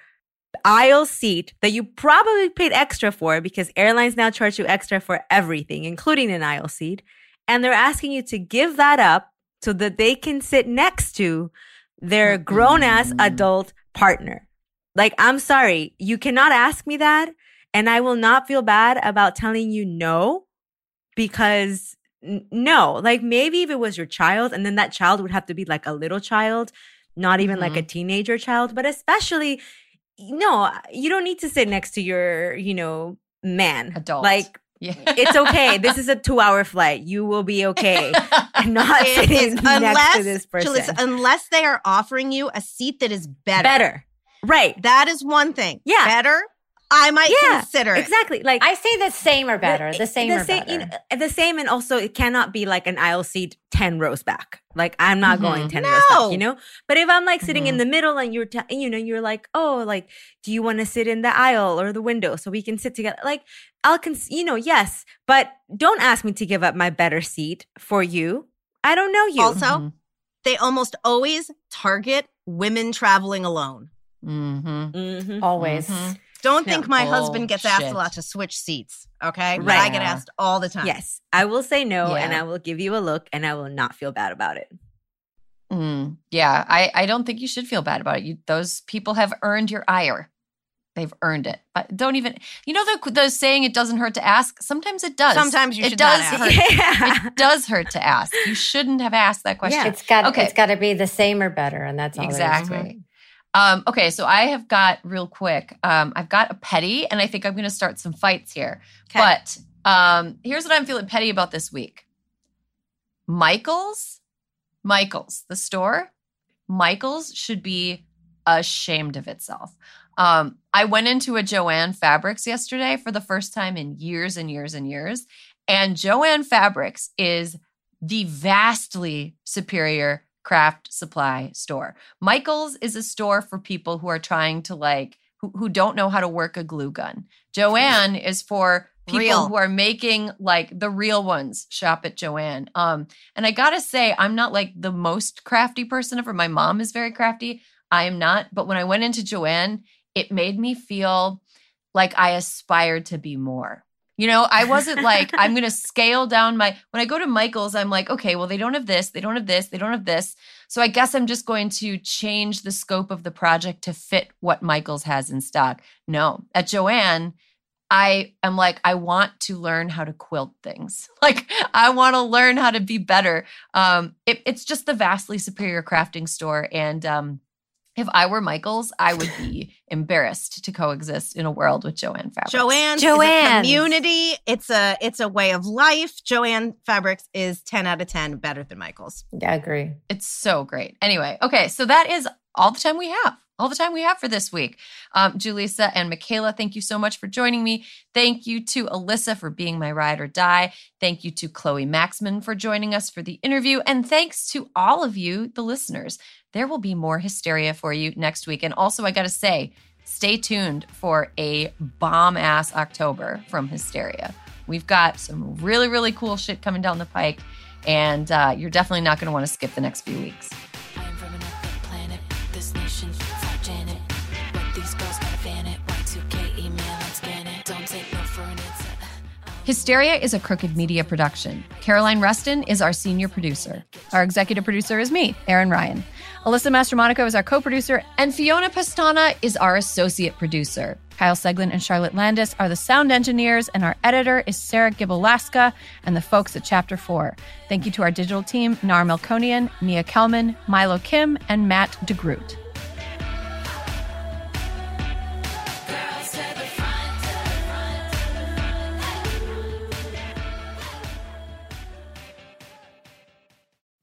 aisle seat that you probably paid extra for because airlines now charge you extra for everything, including an aisle seat. And they're asking you to give that up so that they can sit next to their mm-hmm. grown ass adult partner. Like, I'm sorry, you cannot ask me that. And I will not feel bad about telling you no because n- no, like maybe if it was your child and then that child would have to be like a little child, not even like mm-hmm. a teenager child, but especially, no, you don't need to sit next to your, you know, man. Adult. Like, Yeah. it's okay. this is a two hour flight. You will be okay. I'm not It sitting is- next to unless, this person. Julissa, unless they are offering you a seat that is better. Better. Right. That is one thing. Yeah. Better. I might Yeah, consider it. Exactly. Like I say the same or better. The same or same, better. you know, the same, and also it cannot be like an aisle seat ten rows back. Like I'm not going ten rows back, you know. But if I'm like sitting in the middle and you're, t- you know, you're like, oh, like, do you want to sit in the aisle or the window so we can sit together? Like, I'll, cons- you know, yes, but don't ask me to give up my better seat for you. I don't know you. Also, they almost always target women traveling alone. Mm-hmm. Mhm. Always. Don't No. think my husband gets asked a lot to switch seats. Okay, But Right. I get asked all the time. Yes, I will say no, and I will give you a look, and I will not feel bad about it. Mm, yeah, I, I don't think you should feel bad about it. You, those people have earned your ire. They've earned it. But don't even, you know, the, the saying "it doesn't hurt to ask." Sometimes it does. Sometimes you it should does not hurt. ask. Yeah. It does hurt to ask. You shouldn't have asked that question. Yeah. It's got Okay. it's got to be the same or better, and that's all there is to Exactly. Um, okay, so I have got real quick. Um, I've got a petty, and I think I'm going to start some fights here. Okay. But um, here's what I'm feeling petty about this week. Michaels, Michaels, the store, Michaels should be ashamed of itself. Um, I went into a Joann Fabrics yesterday for the first time in years and years and years, and Joann Fabrics is the vastly superior craft supply store. Michaels is a store for people who are trying to like who, who don't know how to work a glue gun. Joann is for people Real. who are making like the real ones shop at Joann. Um and I got to say I'm not like the most crafty person ever. My mom is very crafty. I am not, but when I went into Joann, it made me feel like I aspired to be more. You know, I wasn't like, I'm going to scale down my, when I go to Michael's, I'm like, okay, well, they don't have this, they don't have this, they don't have this. So I guess I'm just going to change the scope of the project to fit what Michael's has in stock. No, at Joann, I am like, I want to learn how to quilt things. Like, I want to learn how to be better. Um, it, it's just the vastly superior crafting store. And um, if I were Michael's, I would be embarrassed to coexist in a world with Joann Fabrics. Joann Joann, community. It's a it's a way of life. Joann Fabrics is 10 out of 10 better than Michael's. Yeah, I agree. It's so great. Anyway, okay, so that is all the time we have. All the time we have for this week. Um, Julissa and Michaela, thank you so much for joining me. Thank you to Alyssa for being my ride or die. Thank you to Chloe Maxmin for joining us for the interview. And thanks to all of you, the listeners. There will be more hysteria for you next week. And also, I got to say, stay tuned for a bomb ass October from Hysteria. We've got some really, really cool shit coming down the pike. And uh, you're definitely not going to want to skip the next few weeks. Hysteria is a crooked media production. Caroline Reston is our senior producer. Our executive producer is me, Erin Ryan. Alyssa Mastromonaco is our co producer, and Fiona Pastana is our associate producer. Kyle Seglin and Charlotte Landis are the sound engineers, and our editor is Sarah Gibalaska and the folks at Chapter 4. Thank you to our digital team, Nar Melkonian, Mia Kelman, Milo Kim, and Matt DeGroot.